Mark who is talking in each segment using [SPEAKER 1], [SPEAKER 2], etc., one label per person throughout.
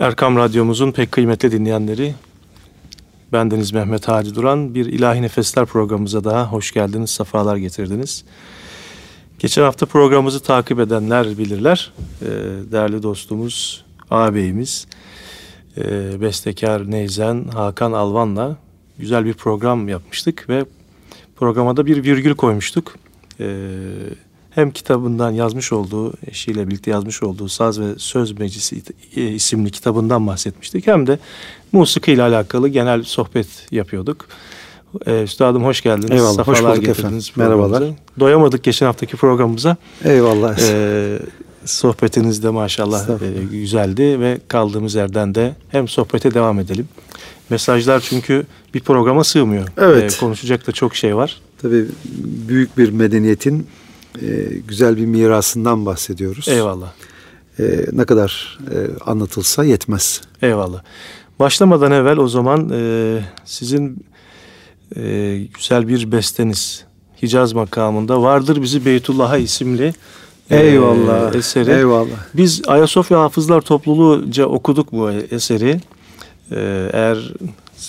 [SPEAKER 1] Erkam Radyomuzun pek kıymetli dinleyenleri, bendeniz Mehmet Hadi Duran. Bir İlahi Nefesler programımıza daha hoş geldiniz, sefalar getirdiniz. Geçen hafta programımızı takip edenler bilirler. Ee, değerli dostumuz, ağabeyimiz, e, bestekar Neyzen Hakan Alvan'la güzel bir program yapmıştık ve programa da bir virgül koymuştuk. Ee, hem kitabından yazmış olduğu, eşiyle birlikte yazmış olduğu Saz ve Söz Meclisi e, isimli kitabından bahsetmiştik. Hem de musiki ile alakalı genel sohbet yapıyorduk. Ee, Üstadım hoş geldiniz.
[SPEAKER 2] Eyvallah, Safalar hoş bulduk efendim. Merhabalar.
[SPEAKER 1] Doyamadık geçen haftaki programımıza.
[SPEAKER 2] Eyvallah.
[SPEAKER 1] Ee, sohbetiniz de maşallah e, güzeldi ve kaldığımız yerden de hem sohbete devam edelim. Mesajlar çünkü bir programa sığmıyor.
[SPEAKER 2] Evet.
[SPEAKER 1] Ee, konuşacak da çok şey var.
[SPEAKER 2] Tabii büyük bir medeniyetin e, güzel bir mirasından bahsediyoruz.
[SPEAKER 1] Eyvallah.
[SPEAKER 2] E, ne kadar e, anlatılsa yetmez.
[SPEAKER 1] Eyvallah. Başlamadan evvel o zaman e, sizin e, güzel bir besteniz Hicaz makamında Vardır Bizi Beytullah'a isimli
[SPEAKER 2] e, Eyvallah. eseri. Eyvallah.
[SPEAKER 1] Biz Ayasofya Hafızlar Topluluğu'ca okuduk bu eseri. Eğer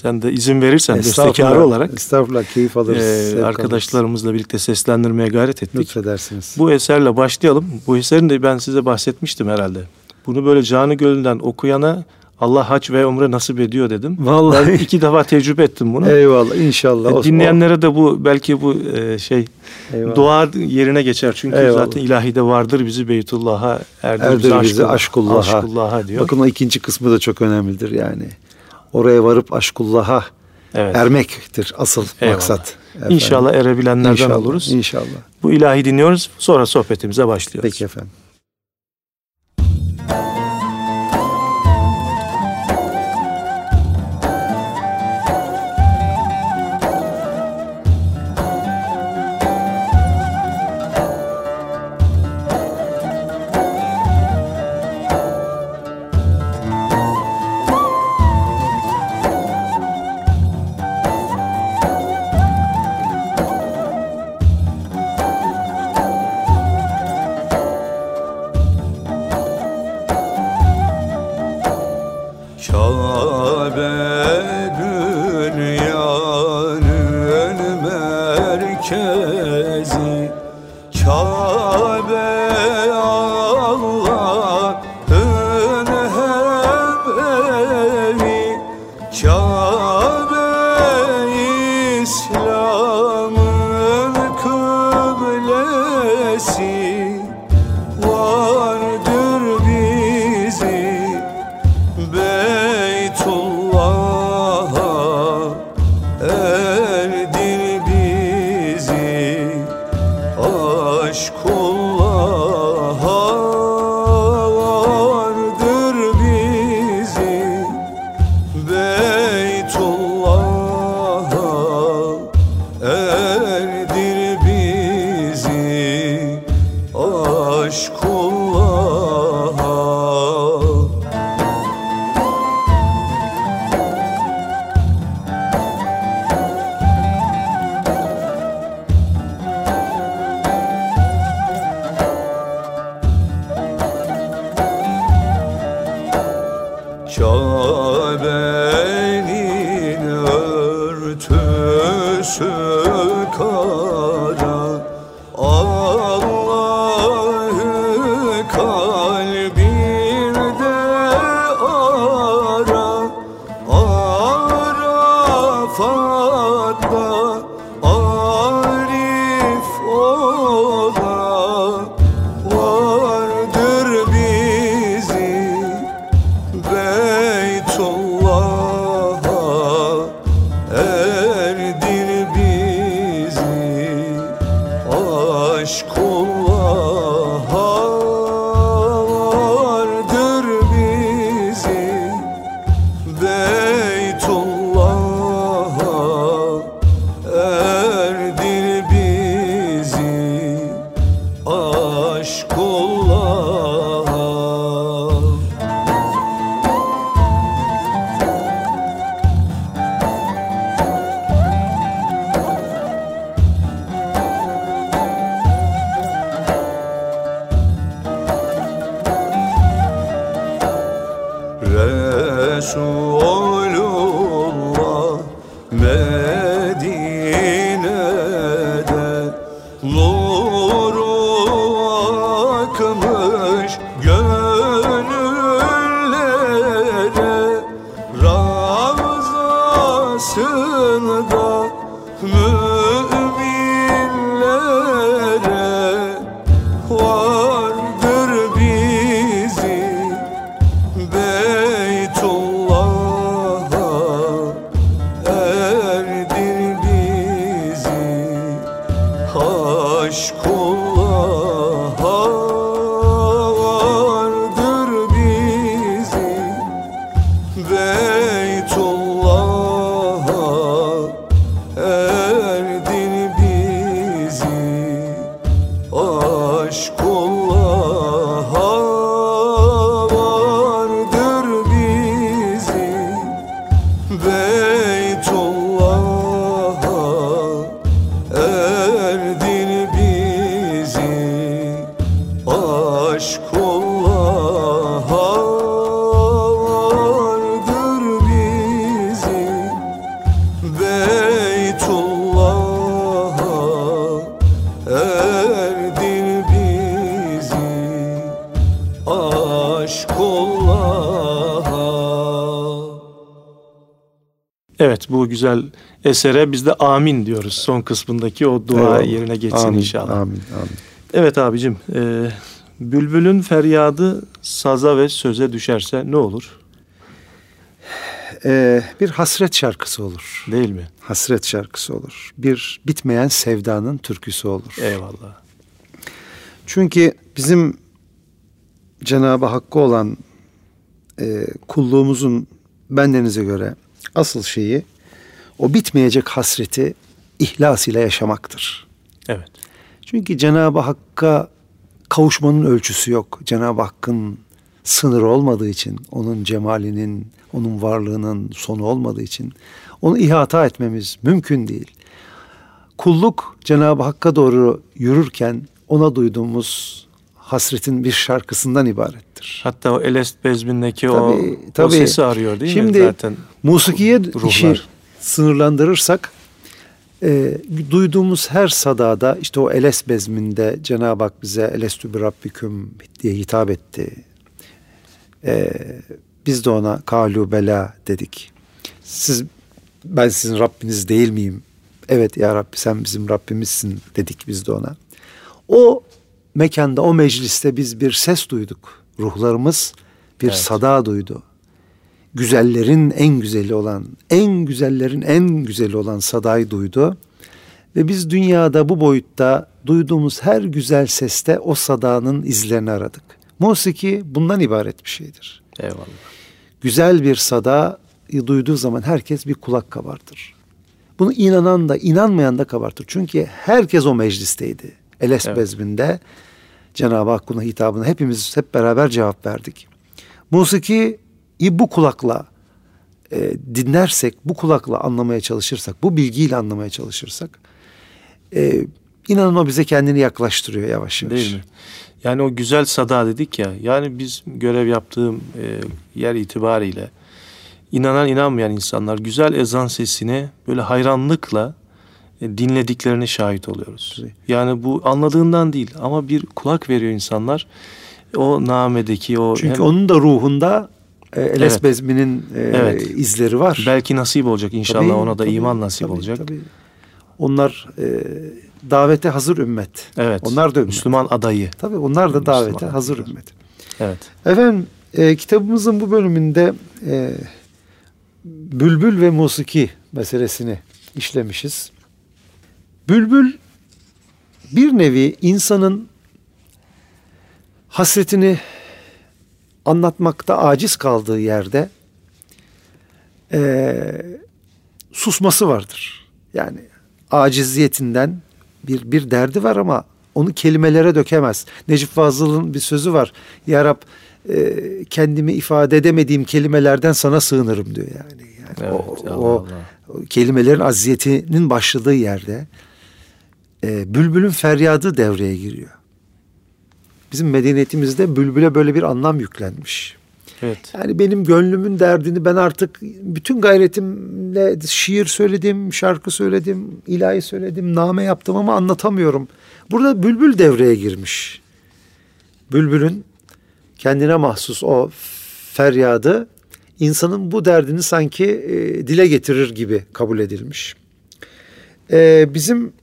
[SPEAKER 1] sen de izin verirsen bestekarı olarak
[SPEAKER 2] estağfurullah keyif alırız.
[SPEAKER 1] E, arkadaşlarımızla alırız. birlikte seslendirmeye gayret ettik.
[SPEAKER 2] Lütfedersiniz.
[SPEAKER 1] Bu eserle başlayalım. Bu eserin de ben size bahsetmiştim herhalde. Bunu böyle canı gölünden okuyana Allah hac ve umre nasip ediyor dedim.
[SPEAKER 2] Vallahi
[SPEAKER 1] ben iki defa tecrübe ettim bunu.
[SPEAKER 2] Eyvallah inşallah.
[SPEAKER 1] E, dinleyenlere de bu belki bu e, şey Eyvallah. dua yerine geçer. Çünkü Eyvallah. zaten ilahide vardır bizi Beytullah'a erdir, erdir bizi,
[SPEAKER 2] bizi aşkullah'a.
[SPEAKER 1] aşkullah'a diyor.
[SPEAKER 2] Bakın o ikinci kısmı da çok önemlidir yani oraya varıp aşkullah'a evet. ermektir asıl Eyvallah. maksat.
[SPEAKER 1] Efendim. İnşallah erebilenlerden inşallah, oluruz.
[SPEAKER 2] İnşallah.
[SPEAKER 1] Bu ilahi dinliyoruz. Sonra sohbetimize başlıyoruz.
[SPEAKER 2] Peki efendim.
[SPEAKER 1] Evet güzel esere biz de amin diyoruz. Son kısmındaki o dua evet. yerine geçsin
[SPEAKER 3] amin,
[SPEAKER 1] inşallah.
[SPEAKER 3] Amin, amin.
[SPEAKER 1] Evet abicim, e, bülbülün feryadı saza ve söze düşerse ne olur?
[SPEAKER 3] Ee, bir hasret şarkısı olur.
[SPEAKER 1] Değil mi?
[SPEAKER 3] Hasret şarkısı olur. Bir bitmeyen sevdanın türküsü olur.
[SPEAKER 1] Eyvallah.
[SPEAKER 3] Çünkü bizim Cenab-ı Hakk'a olan e, kulluğumuzun bendenize göre asıl şeyi o bitmeyecek hasreti ihlas ile yaşamaktır.
[SPEAKER 1] Evet.
[SPEAKER 3] Çünkü Cenab-ı Hakk'a kavuşmanın ölçüsü yok. Cenab-ı Hakk'ın sınırı olmadığı için, onun cemalinin, onun varlığının sonu olmadığı için onu ihata etmemiz mümkün değil. Kulluk Cenab-ı Hakk'a doğru yürürken ona duyduğumuz hasretin bir şarkısından ibarettir.
[SPEAKER 1] Hatta o Elest bezmindeki tabii, o, tabii. o sesi arıyor değil
[SPEAKER 3] Şimdi,
[SPEAKER 1] mi zaten?
[SPEAKER 3] Musikiye işi sınırlandırırsak e, duyduğumuz her sadada işte o Eles bezminde Cenab-ı Hak bize Elestü bir Rabbiküm diye hitap etti. E, biz de ona kalu bela dedik. Siz ben sizin Rabbiniz değil miyim? Evet ya Rabbi sen bizim Rabbimizsin dedik biz de ona. O mekanda, o mecliste biz bir ses duyduk. Ruhlarımız bir evet. sada duydu. Güzellerin en güzeli olan, en güzellerin en güzeli olan sadayı duydu. Ve biz dünyada bu boyutta duyduğumuz her güzel seste o sadanın izlerini aradık. Musiki bundan ibaret bir şeydir.
[SPEAKER 1] Eyvallah.
[SPEAKER 3] Güzel bir sada duyduğu zaman herkes bir kulak kabartır. Bunu inanan da inanmayan da kabartır. Çünkü herkes o meclisteydi. Eles evet. bezminde Cenab-ı Hakk'ın hitabına hepimiz hep beraber cevap verdik. Musiki bu kulakla e, dinlersek, bu kulakla anlamaya çalışırsak, bu bilgiyle anlamaya çalışırsak e, inanın o bize kendini yaklaştırıyor yavaş yavaş.
[SPEAKER 1] Değil mi? Yani o güzel sada dedik ya, yani biz görev yaptığım e, yer itibariyle inanan inanmayan insanlar güzel ezan sesine böyle hayranlıkla e, dinlediklerine şahit oluyoruz. Yani bu anladığından değil ama bir kulak veriyor insanlar. O namedeki o
[SPEAKER 3] Çünkü hem... onun da ruhunda e, Eles evet. Bezmi'nin e, evet. izleri var.
[SPEAKER 1] Belki nasip olacak inşallah tabii, ona da tabii, iman nasip tabii, olacak. Tabii.
[SPEAKER 3] Onlar e, davete hazır ümmet.
[SPEAKER 1] Evet.
[SPEAKER 3] Onlar da ümmet.
[SPEAKER 1] Müslüman adayı.
[SPEAKER 3] Tabii onlar da davete Müslüman hazır adayı. ümmet.
[SPEAKER 1] Evet.
[SPEAKER 3] Efendim e, kitabımızın bu bölümünde e, bülbül ve musiki meselesini işlemişiz. Bülbül bir nevi insanın hasretini anlatmakta aciz kaldığı yerde e, susması vardır. Yani aciziyetinden bir bir derdi var ama onu kelimelere dökemez. Necip Fazıl'ın bir sözü var. Ya Rab e, kendimi ifade edemediğim kelimelerden sana sığınırım diyor yani. yani evet, o, Allah o, o kelimelerin aziyetinin başladığı yerde e, bülbülün feryadı devreye giriyor. Bizim medeniyetimizde bülbüle böyle bir anlam yüklenmiş.
[SPEAKER 1] Evet.
[SPEAKER 3] Yani benim gönlümün derdini ben artık bütün gayretimle şiir söyledim, şarkı söyledim, ilahi söyledim, name yaptım ama anlatamıyorum. Burada bülbül devreye girmiş. Bülbülün kendine mahsus o feryadı insanın bu derdini sanki e, dile getirir gibi kabul edilmiş. E, bizim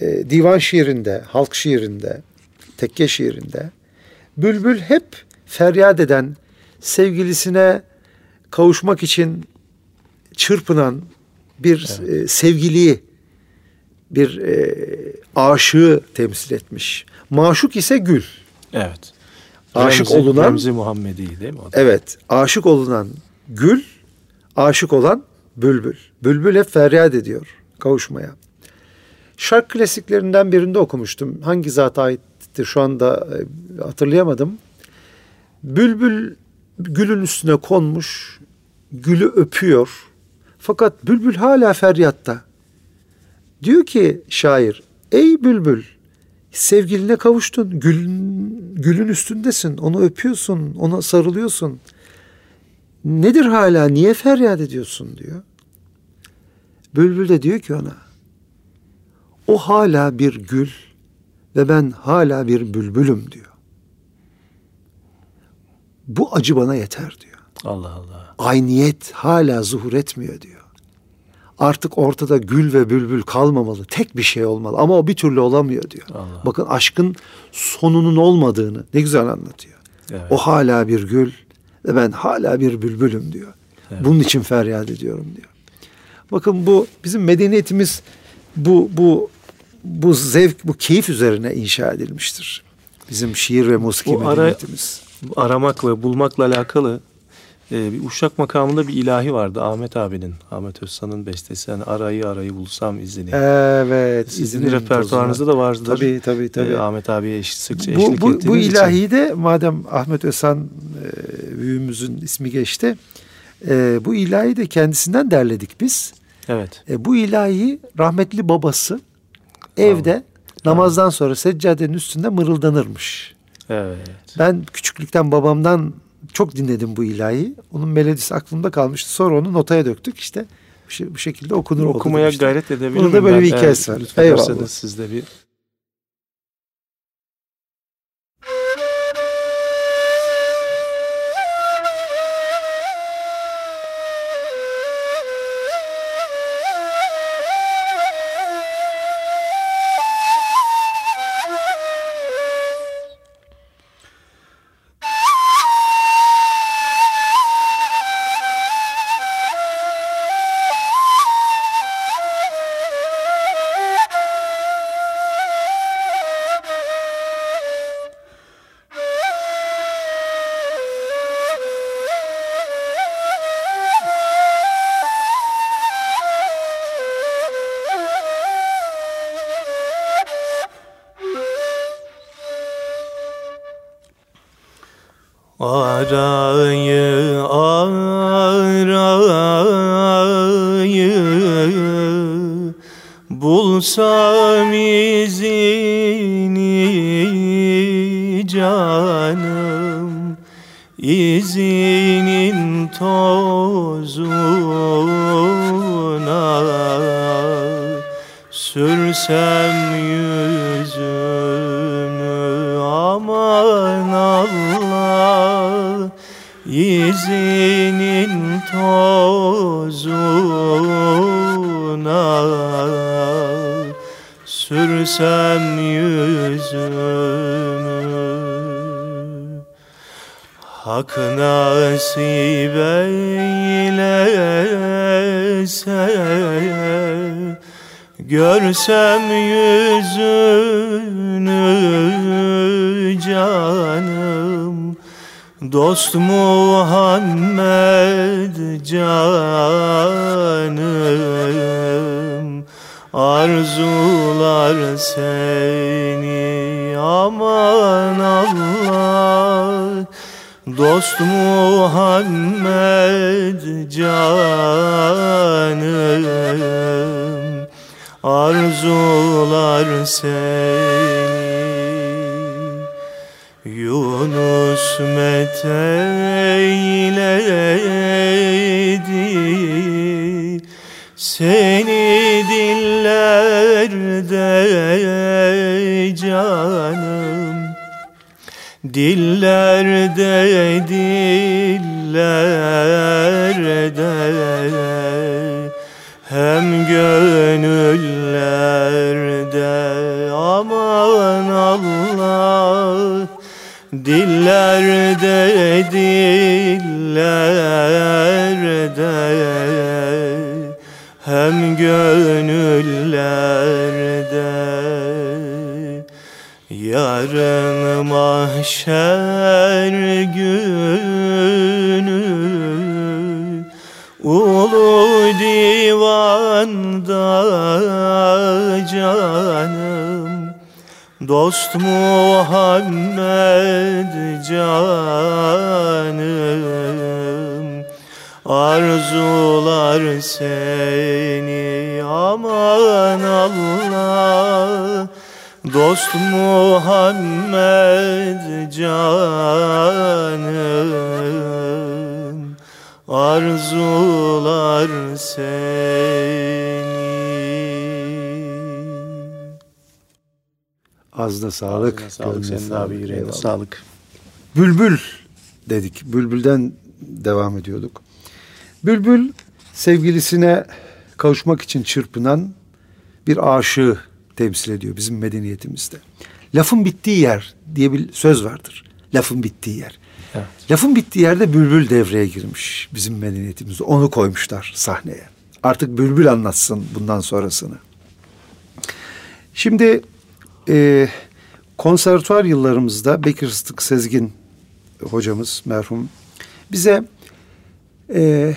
[SPEAKER 3] e, divan şiirinde, halk şiirinde, tekke şiirinde bülbül hep feryat eden, sevgilisine kavuşmak için çırpınan bir evet. e, sevgiliyi, bir e, aşığı temsil etmiş. Maşuk ise gül.
[SPEAKER 1] Evet.
[SPEAKER 3] Aşık
[SPEAKER 1] Remzi,
[SPEAKER 3] olunan
[SPEAKER 1] Remzi Muhammedi değil mi? O da?
[SPEAKER 3] Evet, aşık olunan gül, aşık olan bülbül. Bülbül hep feryat ediyor kavuşmaya. Şark klasiklerinden birinde okumuştum. Hangi zata aitti şu anda e, hatırlayamadım. Bülbül gülün üstüne konmuş, gülü öpüyor. Fakat bülbül hala feryatta. Diyor ki şair, ey bülbül sevgiline kavuştun, gülün, gülün üstündesin, onu öpüyorsun, ona sarılıyorsun. Nedir hala, niye feryat ediyorsun diyor. Bülbül de diyor ki ona, o hala bir gül ve ben hala bir bülbülüm diyor. Bu acı bana yeter diyor.
[SPEAKER 1] Allah Allah.
[SPEAKER 3] Ayniyet hala zuhur etmiyor diyor. Artık ortada gül ve bülbül kalmamalı. Tek bir şey olmalı ama o bir türlü olamıyor diyor.
[SPEAKER 1] Allah.
[SPEAKER 3] Bakın aşkın sonunun olmadığını ne güzel anlatıyor.
[SPEAKER 1] Evet.
[SPEAKER 3] O hala bir gül ve ben hala bir bülbülüm diyor.
[SPEAKER 1] Evet.
[SPEAKER 3] Bunun için feryat ediyorum diyor. Bakın bu bizim medeniyetimiz bu bu bu zevk, bu keyif üzerine inşa edilmiştir. Bizim şiir ve musiki
[SPEAKER 1] Bu ara-
[SPEAKER 3] medeniyetimiz.
[SPEAKER 1] Bu aramakla, bulmakla alakalı e, bir uşak makamında bir ilahi vardı Ahmet abinin. Ahmet Özsan'ın bestesi. Yani arayı arayı bulsam izini.
[SPEAKER 3] Evet.
[SPEAKER 1] Sizin
[SPEAKER 3] izinin
[SPEAKER 1] repertuarınızda da vardır.
[SPEAKER 3] Tabii tabii tabii.
[SPEAKER 1] E, Ahmet abiye eş, sıkça
[SPEAKER 3] bu,
[SPEAKER 1] eşlik
[SPEAKER 3] bu,
[SPEAKER 1] ettiğiniz
[SPEAKER 3] bu
[SPEAKER 1] için.
[SPEAKER 3] ilahi de madem Ahmet Özhan e, büyüğümüzün ismi geçti. E, bu ilahi de kendisinden derledik biz.
[SPEAKER 1] Evet.
[SPEAKER 3] E, bu ilahi rahmetli babası evde namazdan sonra seccadenin üstünde mırıldanırmış.
[SPEAKER 1] Evet.
[SPEAKER 3] Ben küçüklükten babamdan çok dinledim bu ilahi. Onun melodisi aklımda kalmıştı. Sonra onu notaya döktük işte. Bu, şekilde okunur. oldu
[SPEAKER 1] Okumaya
[SPEAKER 3] demiştim.
[SPEAKER 1] gayret edebilir
[SPEAKER 3] Burada böyle
[SPEAKER 1] ben?
[SPEAKER 3] bir hikayesi var.
[SPEAKER 1] Lütfederseniz
[SPEAKER 3] Eyvallah.
[SPEAKER 1] siz de bir sürsem yüzümü. Hak nasip eylese Görsem yüzünü canım. Dost Muhammed canım Arzular seni aman Allah Dost Muhammed canım. Arzular seni Yunus meteyledi Seni dillerde canım. Dillerde dillerde hem gönüllerde aman Allah. Dillerde dillerde gönüllerde Yarın mahşer günü Ulu divanda canım Dost Muhammed canım Arzular seni aman Allah Dost Muhammed canım Arzular seni
[SPEAKER 3] Ağzına sağlık.
[SPEAKER 1] Ağzına sağlık senin abi yüreğine sağlık.
[SPEAKER 3] Bülbül dedik. Bülbülden devam ediyorduk. Bülbül sevgilisine kavuşmak için çırpınan bir aşığı temsil ediyor bizim medeniyetimizde. Lafın bittiği yer diye bir söz vardır. Lafın bittiği yer.
[SPEAKER 1] Evet.
[SPEAKER 3] Lafın bittiği yerde bülbül devreye girmiş bizim medeniyetimizde. Onu koymuşlar sahneye. Artık bülbül anlatsın bundan sonrasını. Şimdi e, konservatuar yıllarımızda Bekir Sıtık Sezgin hocamız merhum bize e,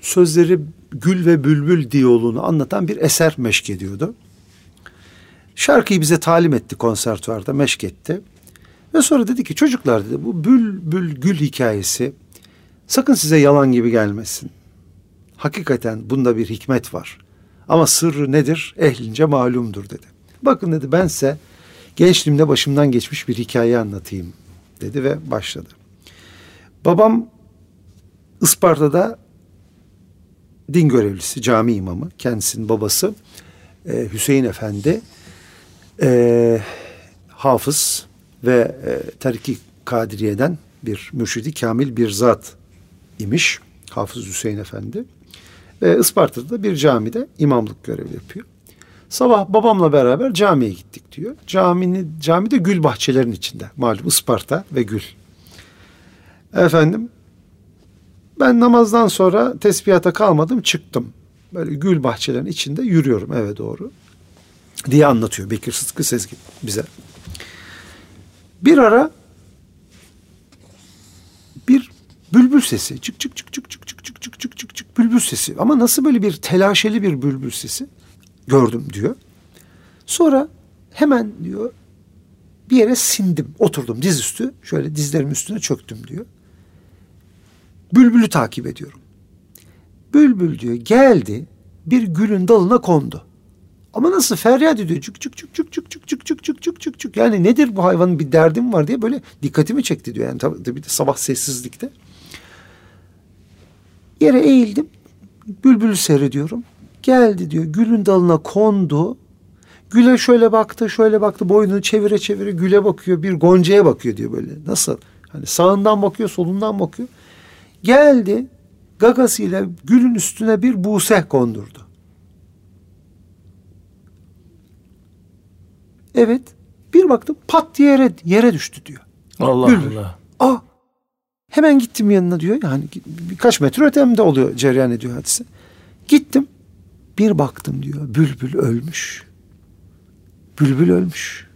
[SPEAKER 3] sözleri gül ve bülbül diyaloğunu anlatan bir eser meşk ediyordu. Şarkıyı bize talim etti konservatuvarda meşk etti. Ve sonra dedi ki çocuklar dedi bu bülbül gül hikayesi sakın size yalan gibi gelmesin. Hakikaten bunda bir hikmet var. Ama sırrı nedir? Ehlince malumdur dedi. Bakın dedi ben size gençliğimde başımdan geçmiş bir hikaye anlatayım dedi ve başladı. Babam Isparta'da din görevlisi, cami imamı, kendisinin babası e, Hüseyin Efendi e, hafız ve e, Tariki Kadiriye'den bir mürşidi kamil bir zat imiş. Hafız Hüseyin Efendi. Ve Isparta'da bir camide imamlık görevi yapıyor. Sabah babamla beraber camiye gittik diyor. Camini, camide gül bahçelerin içinde. Malum Isparta ve gül. Efendim ben namazdan sonra tesbihata kalmadım çıktım. Böyle gül bahçelerin içinde yürüyorum eve doğru. Diye anlatıyor Bekir Sıtkı Sezgin bize. Bir ara bir bülbül sesi çık çık çık çık çık çık çık çık çık çık çık bülbül sesi ama nasıl böyle bir telaşeli bir bülbül sesi gördüm diyor. Sonra hemen diyor bir yere sindim oturdum dizüstü şöyle dizlerimin üstüne çöktüm diyor. Bülbülü takip ediyorum. Bülbül diyor geldi bir gülün dalına kondu. Ama nasıl feryat ediyor çık çık çık çık çık çık çık çık çık çık çık çık yani nedir bu hayvanın bir derdim var diye böyle dikkatimi çekti diyor yani tabii, tabii de sabah sessizlikte. Yere eğildim bülbülü seyrediyorum. Geldi diyor gülün dalına kondu. Güle şöyle baktı şöyle baktı boynunu çevire çevire güle bakıyor bir goncaya bakıyor diyor böyle nasıl hani sağından bakıyor solundan bakıyor. Geldi gagasıyla gülün üstüne bir buse kondurdu. Evet. Bir baktım pat diye yere, yere düştü diyor.
[SPEAKER 1] Allah
[SPEAKER 3] Bülbül.
[SPEAKER 1] Allah.
[SPEAKER 3] Aa, hemen gittim yanına diyor. Yani birkaç metre ötemde oluyor cereyan ediyor hadise. Gittim. Bir baktım diyor. Bülbül ölmüş. Bülbül ölmüş.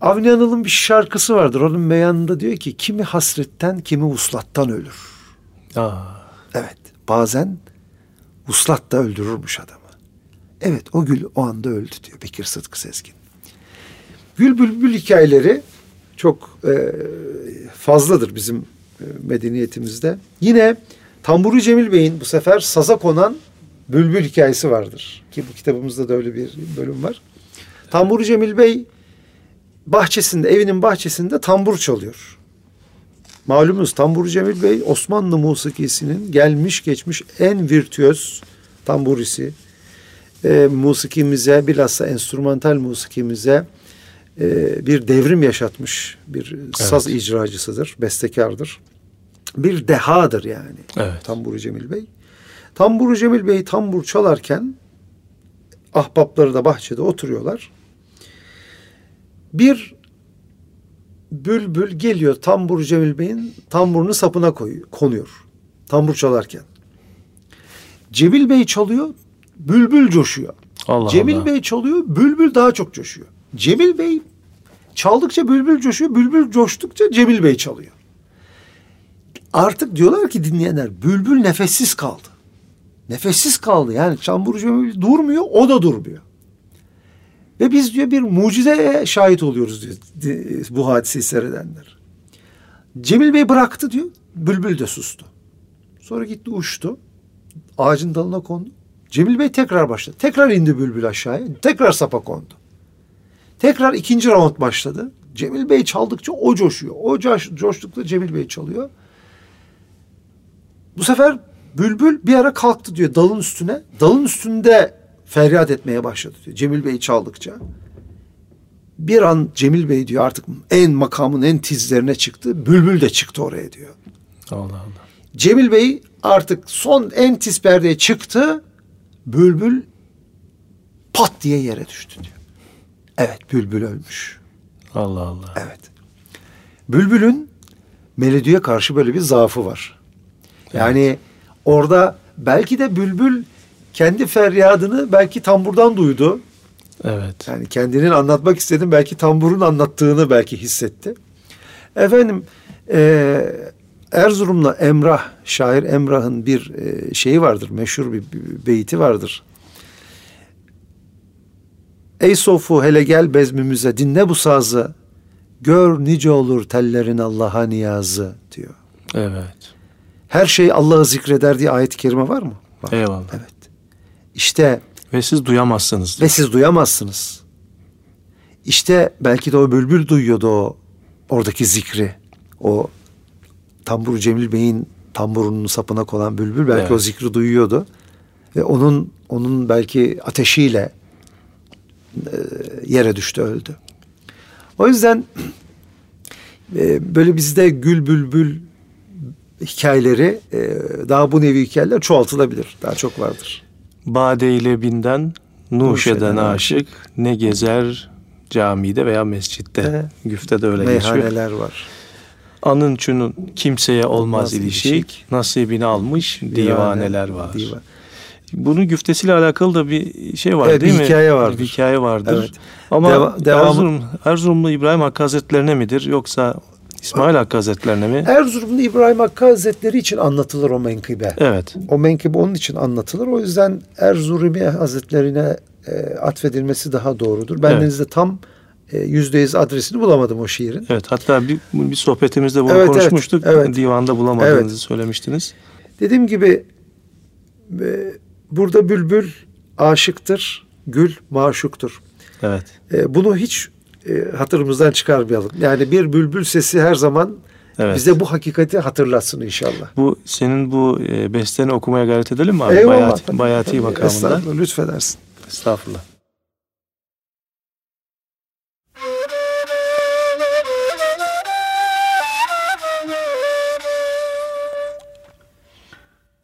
[SPEAKER 3] Avni Anıl'ın bir şarkısı vardır. Onun meyanında diyor ki kimi hasretten kimi uslattan ölür.
[SPEAKER 1] Aa,
[SPEAKER 3] Evet bazen uslat da öldürürmüş adamı. Evet o gül o anda öldü diyor Bekir Sıtkı Sezgin. Gül bülbül hikayeleri çok e, fazladır bizim e, medeniyetimizde. Yine Tamburi Cemil Bey'in bu sefer saza konan bülbül hikayesi vardır. Ki bu kitabımızda da öyle bir bölüm var. Tamburi Cemil Bey bahçesinde, evinin bahçesinde tambur çalıyor. Malumunuz Tambur Cemil Bey Osmanlı musikisinin gelmiş geçmiş en virtüöz tamburisi. E, musikimize bilhassa enstrümantal musikimize e, bir devrim yaşatmış bir evet. saz icracısıdır, bestekardır. Bir dehadır yani evet. Tambur Cemil Bey. Tambur Cemil Bey tambur çalarken ahbapları da bahçede oturuyorlar. Bir bülbül geliyor tambur Cemil Bey'in tamburunu sapına koyuyor, konuyor. Tambur çalarken. Cemil Bey çalıyor, bülbül coşuyor. Allah Cemil Allah. Bey çalıyor, bülbül daha çok coşuyor. Cemil Bey çaldıkça bülbül coşuyor, bülbül coştukça Cemil Bey çalıyor. Artık diyorlar ki dinleyenler, bülbül nefessiz kaldı. Nefessiz kaldı. Yani tambur Cemil durmuyor, o da durmuyor. Ve biz diyor bir mucizeye şahit oluyoruz diyor bu hadiseyi seyredenler. Cemil Bey bıraktı diyor. Bülbül de sustu. Sonra gitti uçtu. Ağacın dalına kondu. Cemil Bey tekrar başladı. Tekrar indi bülbül aşağıya. Tekrar sapa kondu. Tekrar ikinci round başladı. Cemil Bey çaldıkça o coşuyor. O coş, coştukça Cemil Bey çalıyor. Bu sefer bülbül bir ara kalktı diyor dalın üstüne. Dalın üstünde feryat etmeye başladı diyor. Cemil Bey çaldıkça. Bir an Cemil Bey diyor artık en makamın en tizlerine çıktı. Bülbül de çıktı oraya diyor. Allah Allah. Cemil Bey artık son en tiz perdeye çıktı. Bülbül pat diye yere düştü diyor. Evet bülbül ölmüş.
[SPEAKER 1] Allah Allah.
[SPEAKER 3] Evet. Bülbülün melodiye karşı böyle bir zaafı var. Yani evet. orada belki de bülbül kendi feryadını belki tamburdan duydu. Evet. Yani kendinin anlatmak istedim belki tamburun anlattığını belki hissetti. Efendim e, Erzurum'la Emrah, şair Emrah'ın bir e, şeyi vardır, meşhur bir, beyti vardır. Ey sofu hele gel bezmimize dinle bu sazı. Gör nice olur tellerin Allah'a niyazı diyor.
[SPEAKER 1] Evet.
[SPEAKER 3] Her şey Allah'ı zikreder diye ayet-i kerime var mı? Var.
[SPEAKER 1] Eyvallah.
[SPEAKER 3] Evet. İşte
[SPEAKER 1] ve siz duyamazsınız.
[SPEAKER 3] Ve siz duyamazsınız. İşte belki de o bülbül duyuyordu o oradaki zikri. O tambur Cemil Bey'in tamburunun sapına konan bülbül belki evet. o zikri duyuyordu. Ve onun onun belki ateşiyle e, yere düştü öldü. O yüzden e, böyle bizde gül bülbül hikayeleri e, daha bu nevi hikayeler çoğaltılabilir. Daha çok vardır.
[SPEAKER 1] Bade ile binden nuş eden aşık ne gezer camide veya mescitte. Güfte de öyle
[SPEAKER 3] geçiyor. Meyhaneler var.
[SPEAKER 1] Anın çunun kimseye olmaz, olmaz ilişik, ilişik, nasibini almış divane, divaneler var. Divan. Bunun güftesiyle alakalı da bir şey var evet, değil
[SPEAKER 3] bir mi? hikaye vardır.
[SPEAKER 1] Bir hikaye vardır. Evet. Ama Deva, devamı... Erzurum, Erzurumlu İbrahim Hakkı Hazretlerine midir yoksa İsmail Hakkı Hazretlerine mi?
[SPEAKER 3] Erzurumlu İbrahim Hakkı Hazretleri için anlatılır o menkıbe.
[SPEAKER 1] Evet.
[SPEAKER 3] O menkıbe onun için anlatılır. O yüzden Erzurumi Hazretlerine e, atfedilmesi daha doğrudur. Ben evet. tam e, yüzde yüz adresini bulamadım o şiirin.
[SPEAKER 1] Evet hatta bir, bir sohbetimizde bunu evet, konuşmuştuk. Evet, evet. Divanda bulamadığınızı evet. söylemiştiniz.
[SPEAKER 3] Dediğim gibi e, burada bülbül aşıktır, gül maşuktur.
[SPEAKER 1] Evet.
[SPEAKER 3] E, bunu hiç e, hatırımızdan çıkarmayalım. Yani bir bülbül sesi her zaman evet. bize bu hakikati hatırlatsın inşallah.
[SPEAKER 1] Bu senin bu e, besteni okumaya gayret edelim mi abi? Eyvallah. Bayati, bayati makamında.
[SPEAKER 3] Estağfurullah lütfedersin.
[SPEAKER 1] Estağfurullah.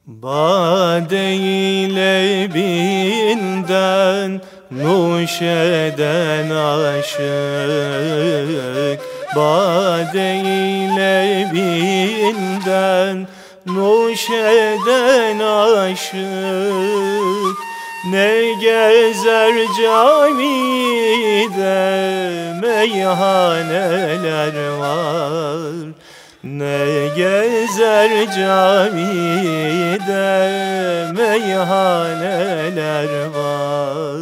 [SPEAKER 1] Bade ile binden Nuş eden aşık Bade ile binden Nuş eden aşık Ne gezer camide Meyhaneler var ne gezer camide meyhaneler var.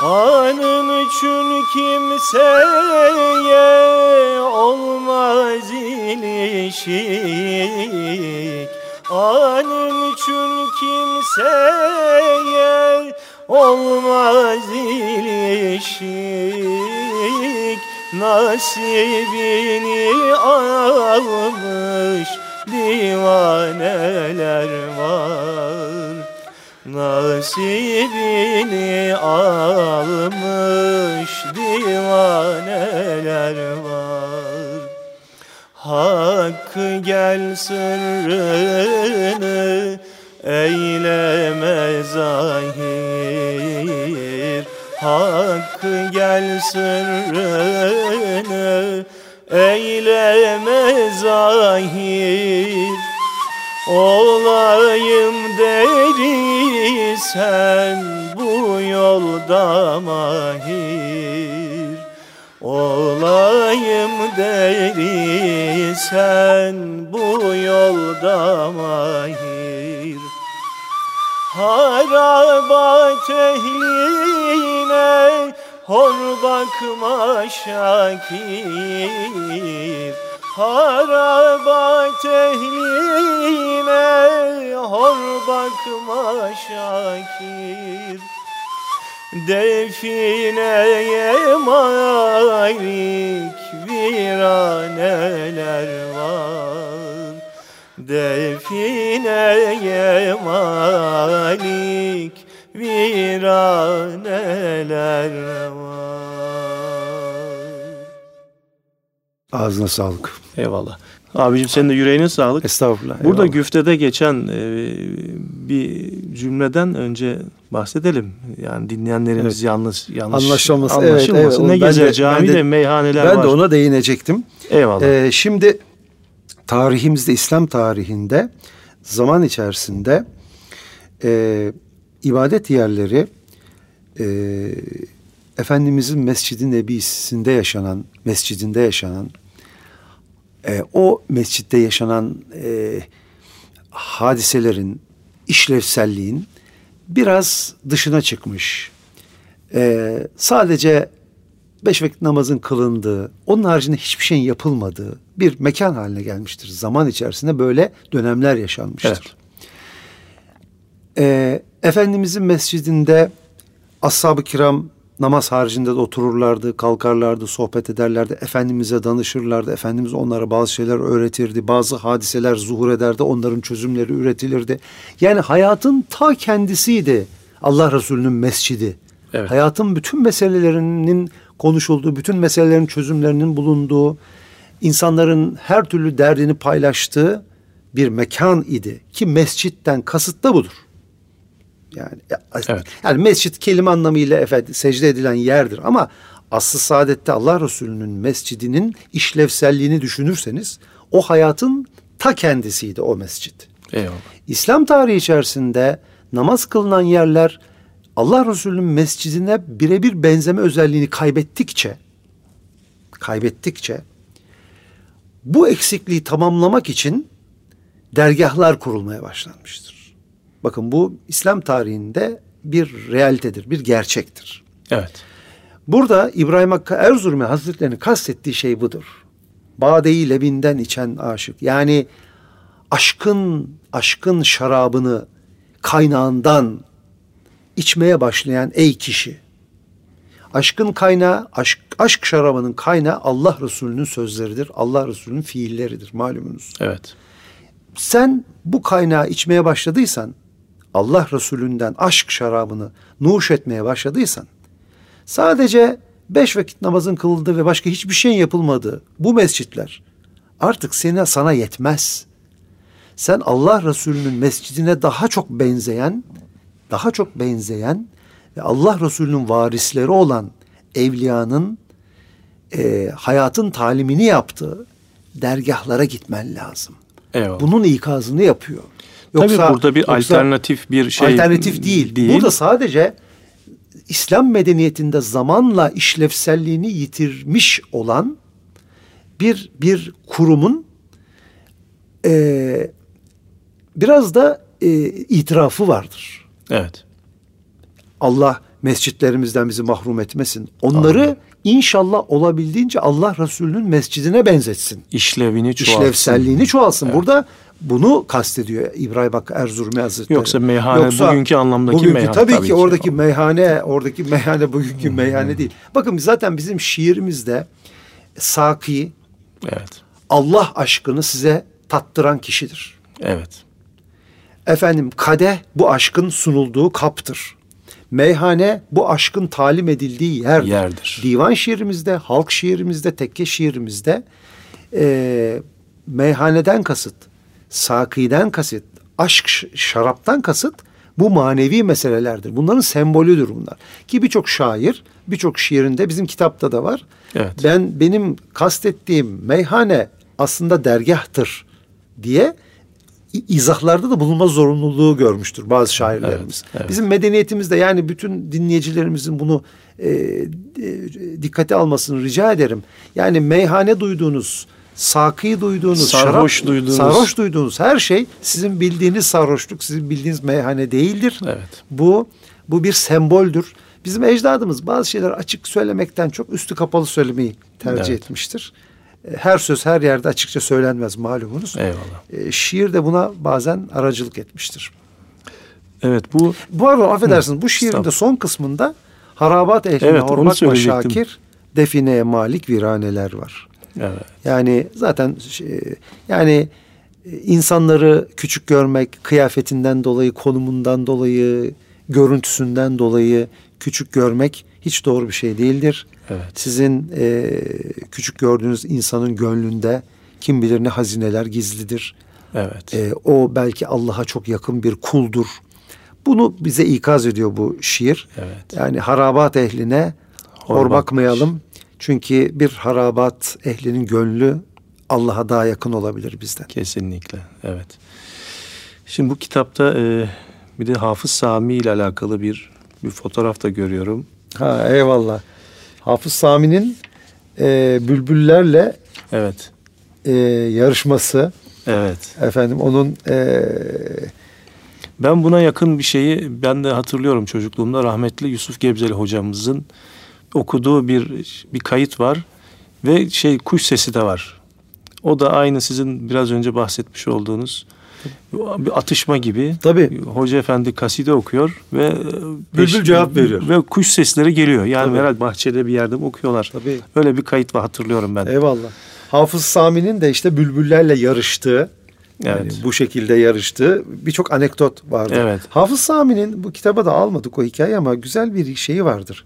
[SPEAKER 1] Anın için kimseye olmaz ilişik. Anın için kimseye olmaz ilişik nasibini almış divaneler var. Nasibini almış divaneler var. Hakkı gel sırrını eyleme zahir Hakkı gel sırrını eyleme zahir. Olayım derisen bu yolda mahir. Olayım derisen bu yolda mahir. Harabat ehline hor bakma şakir. Harabat ehline hor bakma şakir. Defineye malik viraneler var. Defineye malik viraneler var
[SPEAKER 3] Ağzına sağlık.
[SPEAKER 1] Eyvallah. Abicim senin de yüreğine sağlık.
[SPEAKER 3] Estağfurullah.
[SPEAKER 1] Burada
[SPEAKER 3] eyvallah.
[SPEAKER 1] güftede geçen e, bir cümleden önce bahsedelim. Yani dinleyenlerimiz
[SPEAKER 3] Evet.
[SPEAKER 1] yanlış yanlış
[SPEAKER 3] Anlaşılması,
[SPEAKER 1] anlaşılmasın.
[SPEAKER 3] evet, evet.
[SPEAKER 1] Ne
[SPEAKER 3] Ben
[SPEAKER 1] gezer
[SPEAKER 3] de-
[SPEAKER 1] cami
[SPEAKER 3] ben de-
[SPEAKER 1] de meyhaneler
[SPEAKER 3] ben
[SPEAKER 1] var.
[SPEAKER 3] de ona değinecektim.
[SPEAKER 1] Eyvallah.
[SPEAKER 3] Ee, şimdi tarihimizde, İslam tarihinde zaman içerisinde e, ibadet yerleri e, Efendimizin Mescid-i Nebisi'nde yaşanan, mescidinde yaşanan, e, o mescitte yaşanan e, hadiselerin, işlevselliğin biraz dışına çıkmış. E, sadece beş vakit namazın kılındığı, onun haricinde hiçbir şeyin yapılmadığı bir mekan haline gelmiştir. Zaman içerisinde böyle dönemler yaşanmıştır.
[SPEAKER 1] Evet.
[SPEAKER 3] Ee, Efendimizin mescidinde ashab-ı kiram namaz haricinde de otururlardı, kalkarlardı, sohbet ederlerdi. Efendimiz'e danışırlardı. Efendimiz onlara bazı şeyler öğretirdi. Bazı hadiseler zuhur ederdi. Onların çözümleri üretilirdi. Yani hayatın ta kendisiydi Allah Resulü'nün mescidi.
[SPEAKER 1] Evet.
[SPEAKER 3] Hayatın bütün meselelerinin konuşulduğu, bütün meselelerin çözümlerinin bulunduğu, insanların her türlü derdini paylaştığı bir mekan idi. Ki mescitten kasıt da budur. Yani
[SPEAKER 1] Evet.
[SPEAKER 3] yani mescit kelime anlamıyla efendim secde edilen yerdir ama aslı saadette Allah Resulü'nün mescidinin işlevselliğini düşünürseniz o hayatın ta kendisiydi o mescit.
[SPEAKER 1] Eyvallah.
[SPEAKER 3] İslam tarihi içerisinde namaz kılınan yerler Allah Resulü'nün mescidine birebir benzeme özelliğini kaybettikçe kaybettikçe bu eksikliği tamamlamak için dergahlar kurulmaya başlanmıştır. Bakın bu İslam tarihinde bir realitedir, bir gerçektir.
[SPEAKER 1] Evet.
[SPEAKER 3] Burada İbrahim Hakkı Erzurumi Hazretleri'nin kastettiği şey budur. Badeyi lebinden içen aşık. Yani aşkın aşkın şarabını kaynağından içmeye başlayan ey kişi. Aşkın kaynağı, aşk, aşk şarabının kaynağı Allah Resulü'nün sözleridir. Allah Resulü'nün fiilleridir malumunuz.
[SPEAKER 1] Evet.
[SPEAKER 3] Sen bu kaynağı içmeye başladıysan, Allah Resulü'nden aşk şarabını nuş etmeye başladıysan, sadece beş vakit namazın kılındığı ve başka hiçbir şeyin yapılmadığı bu mescitler artık seni sana yetmez. Sen Allah Resulü'nün mescidine daha çok benzeyen, daha çok benzeyen ve Allah Resulü'nün varisleri olan evliyanın e, hayatın talimini yaptığı dergahlara gitmen lazım.
[SPEAKER 1] Eyvallah.
[SPEAKER 3] Bunun ikazını yapıyor.
[SPEAKER 1] Tabii burada bir alternatif bir şey
[SPEAKER 3] alternatif değil.
[SPEAKER 1] değil.
[SPEAKER 3] Burada sadece İslam medeniyetinde zamanla işlevselliğini yitirmiş olan bir bir kurumun e, biraz da e, itirafı vardır.
[SPEAKER 1] Evet.
[SPEAKER 3] Allah mescitlerimizden bizi mahrum etmesin. Onları
[SPEAKER 1] Amin.
[SPEAKER 3] inşallah olabildiğince Allah Resulü'nün mescidine benzetsin.
[SPEAKER 1] İşlevini çoğaltsın.
[SPEAKER 3] İşlevselliğini çoğalsın. Burada bunu kastediyor İbrahim Hakkı Erzurumi Hazretleri.
[SPEAKER 1] Yoksa meyhane bugünkü anlamdaki
[SPEAKER 3] bugünkü,
[SPEAKER 1] meyhane
[SPEAKER 3] Tabii,
[SPEAKER 1] tabii
[SPEAKER 3] ki
[SPEAKER 1] ki.
[SPEAKER 3] oradaki meyhane, oradaki meyhane bugünkü meyhane değil. Bakın zaten bizim şiirimizde Saki
[SPEAKER 1] Evet.
[SPEAKER 3] Allah aşkını size tattıran kişidir.
[SPEAKER 1] Evet.
[SPEAKER 3] Efendim kadeh bu aşkın sunulduğu kaptır. Meyhane bu aşkın talim edildiği yerdir.
[SPEAKER 1] Yerdir.
[SPEAKER 3] Divan şiirimizde, halk şiirimizde, tekke şiirimizde e, meyhaneden kasıt, sakiden kasıt, aşk şaraptan kasıt bu manevi meselelerdir. Bunların sembolüdür bunlar. Ki birçok şair, birçok şiirinde bizim kitapta da var.
[SPEAKER 1] Evet.
[SPEAKER 3] Ben benim kastettiğim meyhane aslında dergahtır diye izahlarda da bulunma zorunluluğu görmüştür bazı şairlerimiz.
[SPEAKER 1] Evet, evet.
[SPEAKER 3] Bizim medeniyetimizde yani bütün dinleyicilerimizin bunu e, e, dikkate almasını rica ederim. Yani meyhane duyduğunuz, sakı duyduğunuz,
[SPEAKER 1] Sarhoş
[SPEAKER 3] şarap,
[SPEAKER 1] duyduğunuz.
[SPEAKER 3] sarhoş duyduğunuz her şey sizin bildiğiniz sarhoşluk, sizin bildiğiniz meyhane değildir.
[SPEAKER 1] Evet.
[SPEAKER 3] Bu bu bir semboldür. Bizim ecdadımız bazı şeyler açık söylemekten çok üstü kapalı söylemeyi tercih
[SPEAKER 1] Evet.
[SPEAKER 3] etmiştir. E, Her söz her yerde açıkça söylenmez malumunuz.
[SPEAKER 1] Eyvallah.
[SPEAKER 3] E, şiir de buna bazen aracılık etmiştir.
[SPEAKER 1] Evet bu
[SPEAKER 3] Bu arada affedersiniz bu şiirin de son kısmında harabat ehline
[SPEAKER 1] Evet, onu
[SPEAKER 3] hormak ve şakir defineye malik viraneler var.
[SPEAKER 1] Evet.
[SPEAKER 3] Yani zaten şey, yani e, insanları küçük görmek, kıyafetinden dolayı, konumundan dolayı, görüntüsünden dolayı küçük görmek hiç doğru bir şey değildir.
[SPEAKER 1] Evet.
[SPEAKER 3] Sizin e, küçük gördüğünüz insanın gönlünde kim bilir ne hazineler gizlidir.
[SPEAKER 1] Evet.
[SPEAKER 3] E, o belki Allah'a çok yakın bir kuldur. Bunu bize ikaz ediyor bu şiir.
[SPEAKER 1] Evet.
[SPEAKER 3] Yani harabat ehline hor
[SPEAKER 1] Hor
[SPEAKER 3] bakmayalım. Çünkü bir harabat ehlinin gönlü Allah'a daha yakın olabilir bizden.
[SPEAKER 1] Kesinlikle. Evet. Şimdi bu kitapta e, bir de Hafız Sami ile alakalı bir bir fotoğraf da görüyorum.
[SPEAKER 3] Ha eyvallah. Hafız Sami'nin e, bülbüllerle
[SPEAKER 1] Evet.
[SPEAKER 3] e, yarışması
[SPEAKER 1] Evet.
[SPEAKER 3] efendim onun e,
[SPEAKER 1] Ben buna yakın bir şeyi ben de hatırlıyorum çocukluğumda rahmetli Yusuf Gebzeli hocamızın okuduğu bir bir kayıt var ve şey kuş sesi de var. O da aynı sizin biraz önce bahsetmiş olduğunuz bir atışma gibi.
[SPEAKER 3] Tabii.
[SPEAKER 1] Hoca efendi kaside okuyor ve e,
[SPEAKER 3] Bülbül cevap veriyor.
[SPEAKER 1] Ve kuş sesleri geliyor. Yani
[SPEAKER 3] Tabii.
[SPEAKER 1] herhalde bahçede bir yerde mi okuyorlar.
[SPEAKER 3] tabii
[SPEAKER 1] Öyle bir kayıt var hatırlıyorum ben.
[SPEAKER 3] eyvallah. Hafız Sami'nin de işte bülbüllerle yarıştığı Yani
[SPEAKER 1] Evet.
[SPEAKER 3] bu şekilde yarıştı. Birçok anekdot vardır.
[SPEAKER 1] Evet.
[SPEAKER 3] Hafız Sami'nin bu kitaba da almadık o hikaye ama güzel bir şeyi vardır.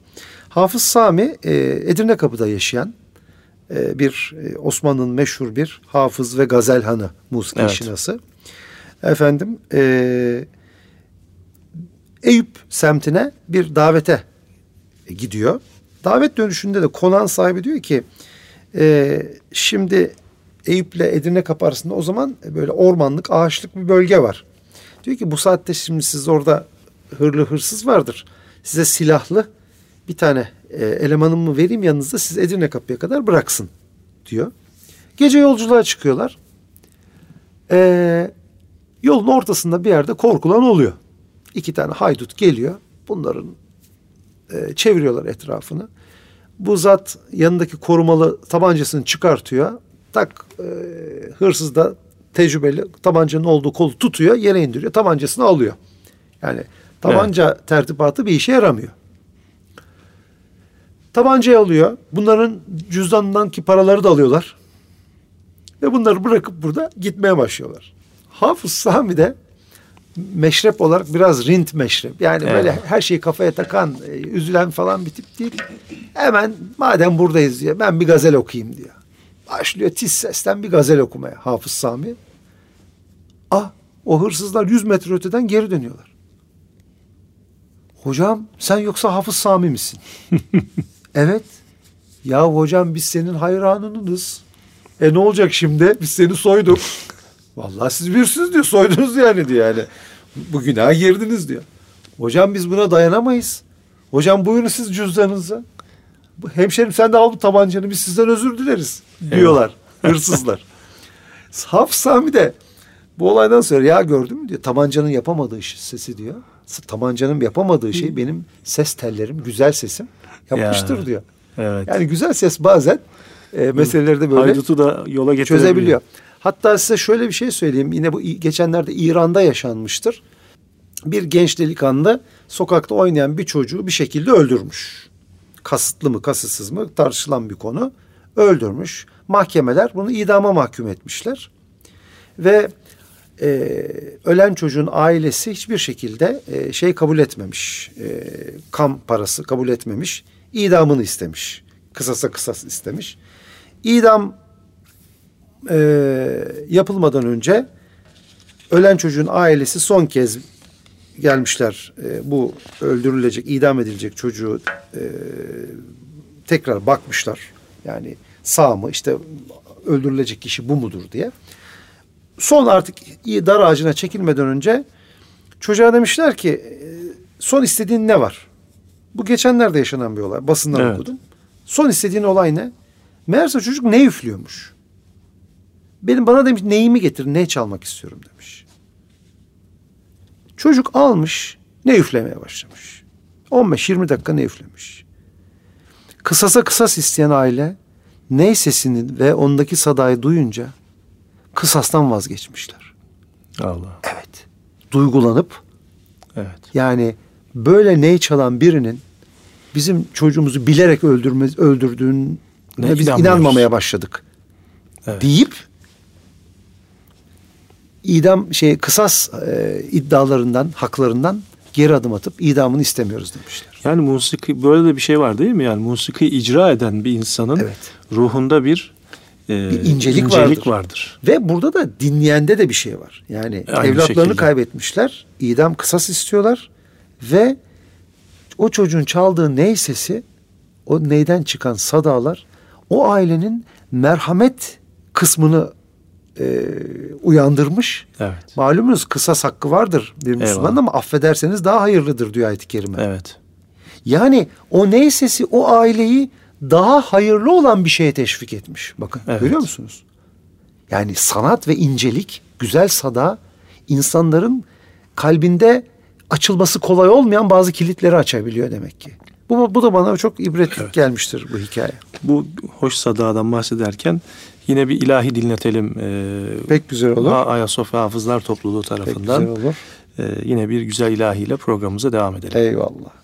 [SPEAKER 3] Hafız Sami e, Edirne Kapı'da yaşayan e, bir e, Osmanlı'nın meşhur bir hafız ve gazelhanı musiki
[SPEAKER 1] Evet.
[SPEAKER 3] şinası. Efendim e, Eyüp semtine bir davete gidiyor. Davet dönüşünde de konağın sahibi diyor ki e, şimdi Eyüp'le Edirne Kapı arasında o zaman böyle ormanlık, ağaçlık bir bölge var. Diyor ki bu saatte şimdi siz orada hırlı hırsız vardır. Size silahlı bir tane e, elemanımı vereyim yanınızda siz Edirne Kapı'ya kadar bıraksın diyor. Gece yolculuğa çıkıyorlar. E, yolun ortasında bir yerde korkulan oluyor. İki tane haydut geliyor. Bunların e, çeviriyorlar etrafını. Bu zat yanındaki korumalı tabancasını çıkartıyor. Tak e, hırsız da tecrübeli tabancanın olduğu kolu tutuyor yere indiriyor tabancasını alıyor. Yani tabanca tertibatı bir işe yaramıyor. Tabancayı alıyor. Bunların cüzdanından ki paraları da alıyorlar. Ve bunları bırakıp burada gitmeye başlıyorlar. Hafız Sami de meşrep olarak biraz rint meşrep. Yani
[SPEAKER 1] Evet.
[SPEAKER 3] böyle her şeyi kafaya takan, e, üzülen falan bir tip değil. Hemen madem buradayız diye ben bir gazel okuyayım diyor. Başlıyor tiz sesten bir gazel okumaya Hafız Sami. Ah o hırsızlar 100 metre öteden geri dönüyorlar. Hocam sen yoksa Hafız Sami misin? evet. Ya hocam biz senin hayranınız. E ne olacak şimdi? Biz seni soyduk. Vallahi siz birsiniz diyor. Soydunuz yani diyor yani. Bu günaha girdiniz diyor. Hocam biz buna dayanamayız. Hocam buyurun siz cüzdanınızı. Hemşerim sen de al bu tabancanı biz sizden özür dileriz diyorlar hırsızlar. Hafız Sami de bu olaydan sonra ya gördün mü diyor tabancanın yapamadığı sesi diyor. Tabancanın yapamadığı şey benim ses tellerim, güzel sesim yapmıştır
[SPEAKER 1] Ya.
[SPEAKER 3] diyor.
[SPEAKER 1] Evet.
[SPEAKER 3] Yani güzel ses bazen e, meseleleri de böyle
[SPEAKER 1] Haydutu da yola
[SPEAKER 3] çözebiliyor. Hatta size şöyle bir şey söyleyeyim. Yine bu geçenlerde İran'da yaşanmıştır. Bir genç delikanlı sokakta oynayan bir çocuğu bir şekilde öldürmüş. Kasıtlı mı kasıtsız mı tartışılan bir konu. öldürmüş. Mahkemeler bunu idama mahkum etmişler. Ve e, ölen çocuğun ailesi hiçbir şekilde e, şey kabul etmemiş. E, kam parası kabul etmemiş. İdamını istemiş. Kısasa kısas istemiş. İdam e, yapılmadan önce ölen çocuğun ailesi son kez gelmişler. E, bu öldürülecek, idam edilecek çocuğu e, tekrar bakmışlar. Yani sağ mı işte öldürülecek kişi bu mudur diye. Son artık dar ağacına çekilmeden önce çocuğa demişler ki e, son istediğin ne var? Bu geçenlerde yaşanan bir olay. Basından evet. okudum. Son istediğin olay ne? Meğerse çocuk ne üflüyormuş. Benim bana demiş neyimi getir, ne çalmak istiyorum demiş. Çocuk almış, ne üflemeye başlamış. 15-20 dakika ne üflemiş. Kısasa kısas isteyen aile ney sesini ve ondaki sadayı duyunca kısastan vazgeçmişler.
[SPEAKER 1] Allah.
[SPEAKER 3] Evet. Duygulanıp
[SPEAKER 1] evet.
[SPEAKER 3] yani böyle ney çalan birinin bizim çocuğumuzu bilerek öldürmez öldürdüğüne biz inanmamaya başladık. Evet. Deyip idam şey kısas e, iddialarından, haklarından geri adım atıp idamını istemiyoruz demişler.
[SPEAKER 1] Yani musiki böyle de bir şey var değil mi? Yani musiki icra eden bir insanın evet. ruhunda bir
[SPEAKER 3] e, bir incelik, incelik vardır. vardır. Ve burada da dinleyende de bir şey var. Yani Aynı evlatlarını şekilde. kaybetmişler, idam kısas istiyorlar ve o çocuğun çaldığı ney sesi, o neyden çıkan sadalar o ailenin merhamet kısmını e, uyandırmış.
[SPEAKER 1] Evet.
[SPEAKER 3] Malumunuz kısas hakkı vardır bir Müslüman ama affederseniz daha hayırlıdır diyor ayet-i kerime.
[SPEAKER 1] Evet.
[SPEAKER 3] Yani o ney sesi o aileyi daha hayırlı olan bir şeye teşvik etmiş. Bakın evet. görüyor musunuz? Yani sanat ve incelik, güzel sada insanların kalbinde açılması kolay olmayan bazı kilitleri açabiliyor demek ki. Bu, bu da bana çok ibretlik evet. gelmiştir bu hikaye.
[SPEAKER 1] Bu hoş sadadan bahsederken yine bir ilahi dinletelim.
[SPEAKER 3] Ee, Pek güzel olur.
[SPEAKER 1] Ayasofya Hafızlar Topluluğu tarafından. Pek güzel olur. Ee, yine bir güzel ilahiyle programımıza devam edelim.
[SPEAKER 3] Eyvallah.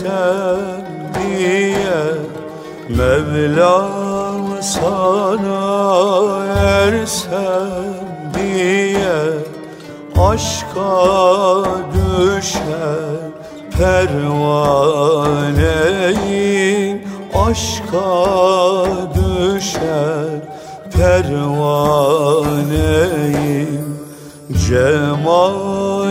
[SPEAKER 2] sen diye Mevlam sana ersem diye Aşka düşer pervaneyim Aşka düşer pervaneyim Cemalim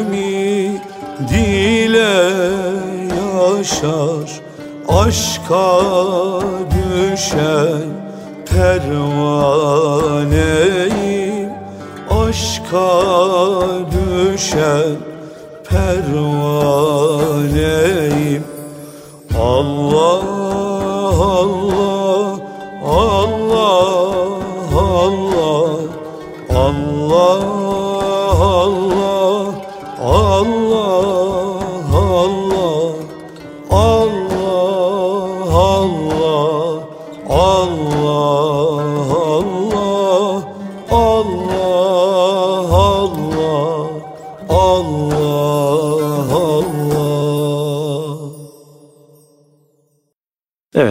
[SPEAKER 2] ümidiyle yaşar Aşka düşen pervaneyim. Aşka düşen pervaneyim. Allah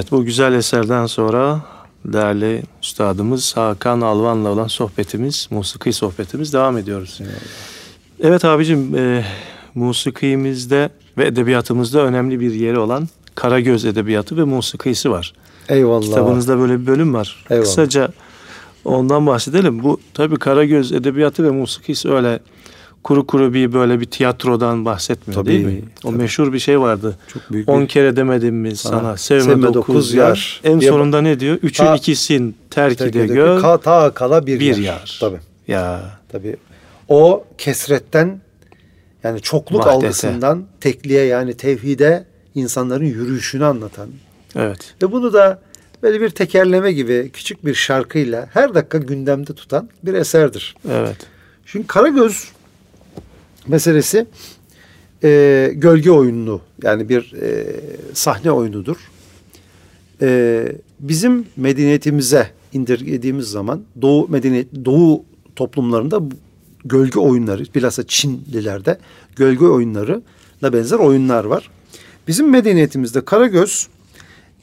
[SPEAKER 1] Evet bu güzel eserden sonra değerli üstadımız Hakan Alvan'la olan sohbetimiz, musiki sohbetimiz devam ediyoruz. Evet abicim e, musikimizde ve edebiyatımızda önemli bir yeri olan Karagöz Edebiyatı ve Musikisi var.
[SPEAKER 3] Eyvallah.
[SPEAKER 1] Kitabınızda böyle bir bölüm var.
[SPEAKER 3] Eyvallah.
[SPEAKER 1] Kısaca ondan bahsedelim. Bu tabii Karagöz Edebiyatı ve Musikisi öyle kuru kuru bir böyle bir tiyatrodan bahsetmiyor
[SPEAKER 3] Tabii,
[SPEAKER 1] değil mi? O
[SPEAKER 3] tabii.
[SPEAKER 1] meşhur bir şey vardı.
[SPEAKER 3] Çok büyük
[SPEAKER 1] 10
[SPEAKER 3] bir-
[SPEAKER 1] kere demedim mi sana,
[SPEAKER 3] Sana,
[SPEAKER 1] sevme,
[SPEAKER 3] sevme
[SPEAKER 1] dokuz, yar.
[SPEAKER 3] yar.
[SPEAKER 1] En
[SPEAKER 3] diye-
[SPEAKER 1] sonunda ne diyor? Üçün
[SPEAKER 3] Ta-
[SPEAKER 1] ikisin terk
[SPEAKER 3] Terk
[SPEAKER 1] de gör
[SPEAKER 3] ka- ta kala bir,
[SPEAKER 1] bir
[SPEAKER 3] yer.
[SPEAKER 1] yar.
[SPEAKER 3] Tabii.
[SPEAKER 1] Ya
[SPEAKER 3] Tabii. O kesretten yani çokluk
[SPEAKER 1] Vahdete.
[SPEAKER 3] algısından tekliğe yani tevhide insanların yürüyüşünü anlatan
[SPEAKER 1] evet.
[SPEAKER 3] ve bunu da böyle bir tekerleme gibi küçük bir şarkıyla her dakika gündemde tutan bir eserdir.
[SPEAKER 1] Evet.
[SPEAKER 3] Şimdi Karagöz meselesi e, gölge oyunu yani bir e, sahne oyunudur. E, bizim medeniyetimize indirgediğimiz zaman Doğu medeniyet Doğu toplumlarında gölge oyunları bilhassa Çinlilerde gölge oyunları da benzer oyunlar var. Bizim medeniyetimizde Karagöz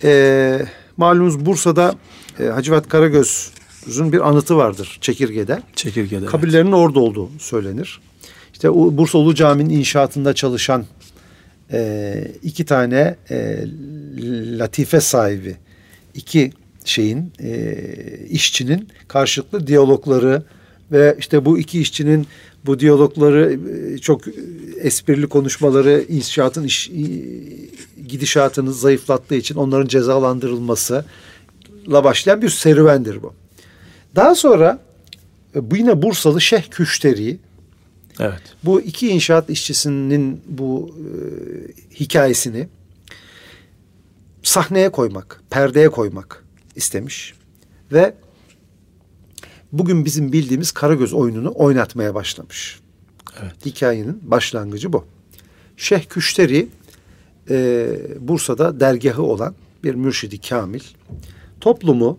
[SPEAKER 3] e, malumunuz Bursa'da e, Hacivat Karagöz'ün bir anıtı vardır Çekirge'de.
[SPEAKER 1] Çekirge'de.
[SPEAKER 3] Kabirlerinin orada olduğu söylenir. İşte Bursa Ulu Cami'nin inşaatında çalışan e, iki tane e, latife sahibi, iki şeyin e, işçinin karşılıklı diyalogları ve işte bu iki işçinin bu diyalogları e, çok esprili konuşmaları inşaatın iş, gidişatını zayıflattığı için onların cezalandırılması la başlayan bir serüvendir bu. Daha sonra e, bu yine Bursalı Şeyh Küşteri
[SPEAKER 1] Evet.
[SPEAKER 3] bu iki inşaat işçisinin bu e, hikayesini sahneye koymak, perdeye koymak istemiş ve bugün bizim bildiğimiz Karagöz oyununu oynatmaya başlamış.
[SPEAKER 1] Evet.
[SPEAKER 3] Hikayenin başlangıcı bu. Şeyh Küşteri e, Bursa'da dergahı olan bir mürşidi kamil. Toplumu,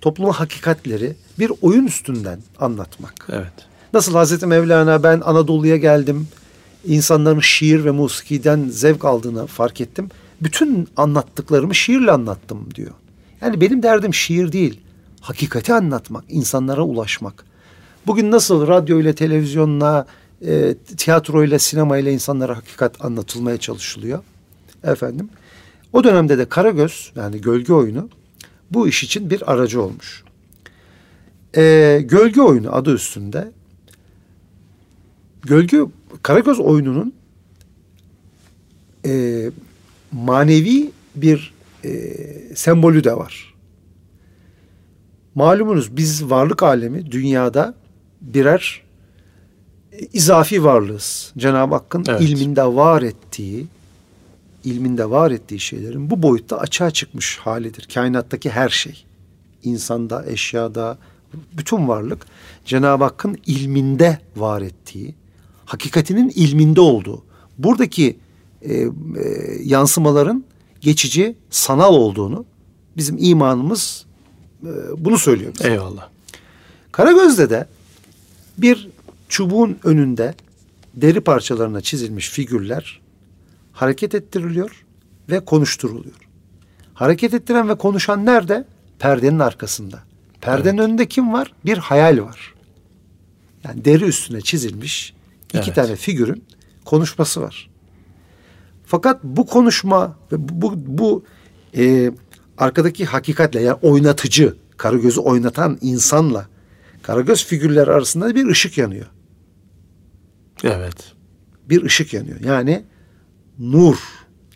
[SPEAKER 3] toplumun hakikatleri bir oyun üstünden anlatmak.
[SPEAKER 1] Evet.
[SPEAKER 3] Nasıl Hazreti Mevlana ben Anadolu'ya geldim. insanların şiir ve musikiden zevk aldığını fark ettim. Bütün anlattıklarımı şiirle anlattım diyor. Yani benim derdim şiir değil. Hakikati anlatmak, insanlara ulaşmak. Bugün nasıl radyo ile televizyonla, e, tiyatro ile sinema ile insanlara hakikat anlatılmaya çalışılıyor. Efendim. O dönemde de Karagöz yani gölge oyunu bu iş için bir aracı olmuş. E, gölge oyunu adı üstünde Gölge Karagöz oyununun e, manevi bir e, sembolü de var. Malumunuz biz varlık alemi dünyada birer e, izafi varlığız. Cenab-ı Hakk'ın
[SPEAKER 1] Evet.
[SPEAKER 3] ilminde var ettiği ilminde var ettiği şeylerin bu boyutta açığa çıkmış halidir. Kainattaki her şey. insanda, eşyada, bütün varlık Cenab-ı Hakk'ın ilminde var ettiği, hakikatinin ilminde olduğu. Buradaki e, e, yansımaların geçici, sanal olduğunu bizim imanımız e, bunu söylüyor bize.
[SPEAKER 1] Eyvallah.
[SPEAKER 3] Karagöz'de de bir çubuğun önünde deri parçalarına çizilmiş figürler hareket ettiriliyor ve konuşturuluyor. Hareket ettiren ve konuşan nerede? Perdenin arkasında. Perdenin evet. önünde kim var? Bir hayal var. Yani deri üstüne çizilmiş iki evet. tane figürün konuşması var. Fakat bu konuşma ve bu, bu, e, arkadaki hakikatle yani oynatıcı, Karagöz'ü oynatan insanla Karagöz figürler arasında bir ışık yanıyor.
[SPEAKER 1] Evet.
[SPEAKER 3] Bir ışık yanıyor. Yani nur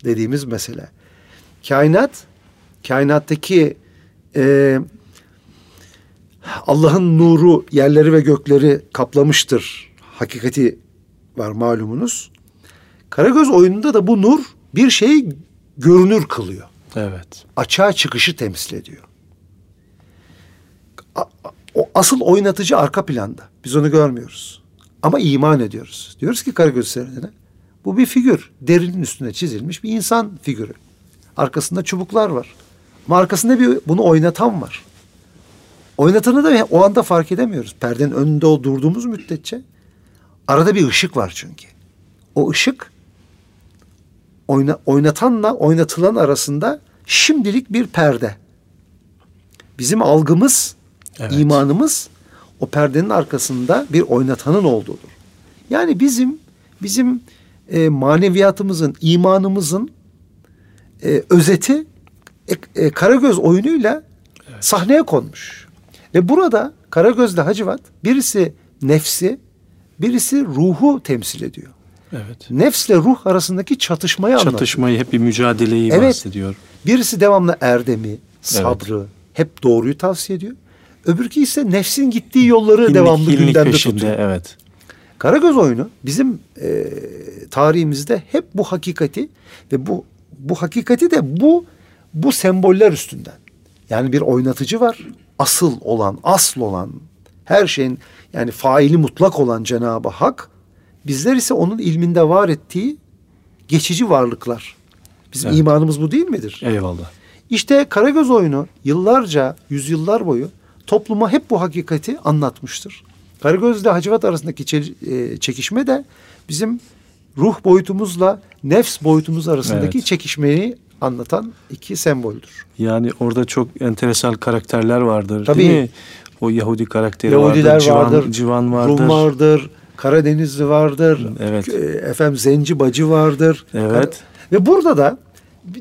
[SPEAKER 3] dediğimiz mesele. Kainat, kainattaki e, Allah'ın nuru yerleri ve gökleri kaplamıştır. Hakikati var malumunuz. Karagöz oyununda da bu nur bir şeyi görünür kılıyor.
[SPEAKER 1] Evet.
[SPEAKER 3] Açığa çıkışı temsil ediyor. O asıl oynatıcı arka planda. Biz onu görmüyoruz. Ama iman ediyoruz. Diyoruz ki Karagöz seyredene bu bir figür. Derinin üstüne çizilmiş bir insan figürü. Arkasında çubuklar var. Ama arkasında bir bunu oynatan var. Oynatanı da o anda fark edemiyoruz. Perdenin önünde o durduğumuz müddetçe arada bir ışık var çünkü. O ışık oyna, oynatanla oynatılan arasında şimdilik bir perde. Bizim algımız, evet. imanımız o perdenin arkasında bir oynatanın olduğudur. Yani bizim bizim e, maneviyatımızın, imanımızın e, özeti e, e, Karagöz oyunuyla evet. sahneye konmuş. Ve burada Karagöz'le Hacivat birisi nefsi, birisi ruhu temsil ediyor.
[SPEAKER 1] Evet.
[SPEAKER 3] Nefsle ruh arasındaki çatışmayı anlatıyor.
[SPEAKER 1] Çatışmayı hep bir mücadeleyi evet. bahsediyor.
[SPEAKER 3] Birisi devamlı erdemi, sabrı, evet. hep doğruyu tavsiye ediyor. Öbürkü ise nefsin gittiği yolları hinlik, devamlı hinlik gündemde peşinde, tutuyor.
[SPEAKER 1] Evet.
[SPEAKER 3] Karagöz oyunu bizim e, tarihimizde hep bu hakikati ve bu bu hakikati de bu bu semboller üstünden. Yani bir oynatıcı var. Asıl olan, asıl olan her şeyin yani faili mutlak olan Cenab-ı Hak bizler ise onun ilminde var ettiği geçici varlıklar. Bizim evet. imanımız bu değil midir?
[SPEAKER 1] Eyvallah.
[SPEAKER 3] İşte Karagöz oyunu yıllarca, yüzyıllar boyu topluma hep bu hakikati anlatmıştır. Karagöz ile Hacivat arasındaki e, çekişme de bizim ruh boyutumuzla nefs boyutumuz arasındaki evet. çekişmeyi anlatan iki semboldür.
[SPEAKER 1] Yani orada çok enteresan karakterler vardır Tabii, değil mi? O Yahudi karakteri
[SPEAKER 3] Yahudiler
[SPEAKER 1] vardır,
[SPEAKER 3] vardır,
[SPEAKER 1] civan, vardır.
[SPEAKER 3] Rum vardır, Karadenizli vardır,
[SPEAKER 1] evet.
[SPEAKER 3] efendim Zenci Bacı vardır.
[SPEAKER 1] Evet.
[SPEAKER 3] Ve burada da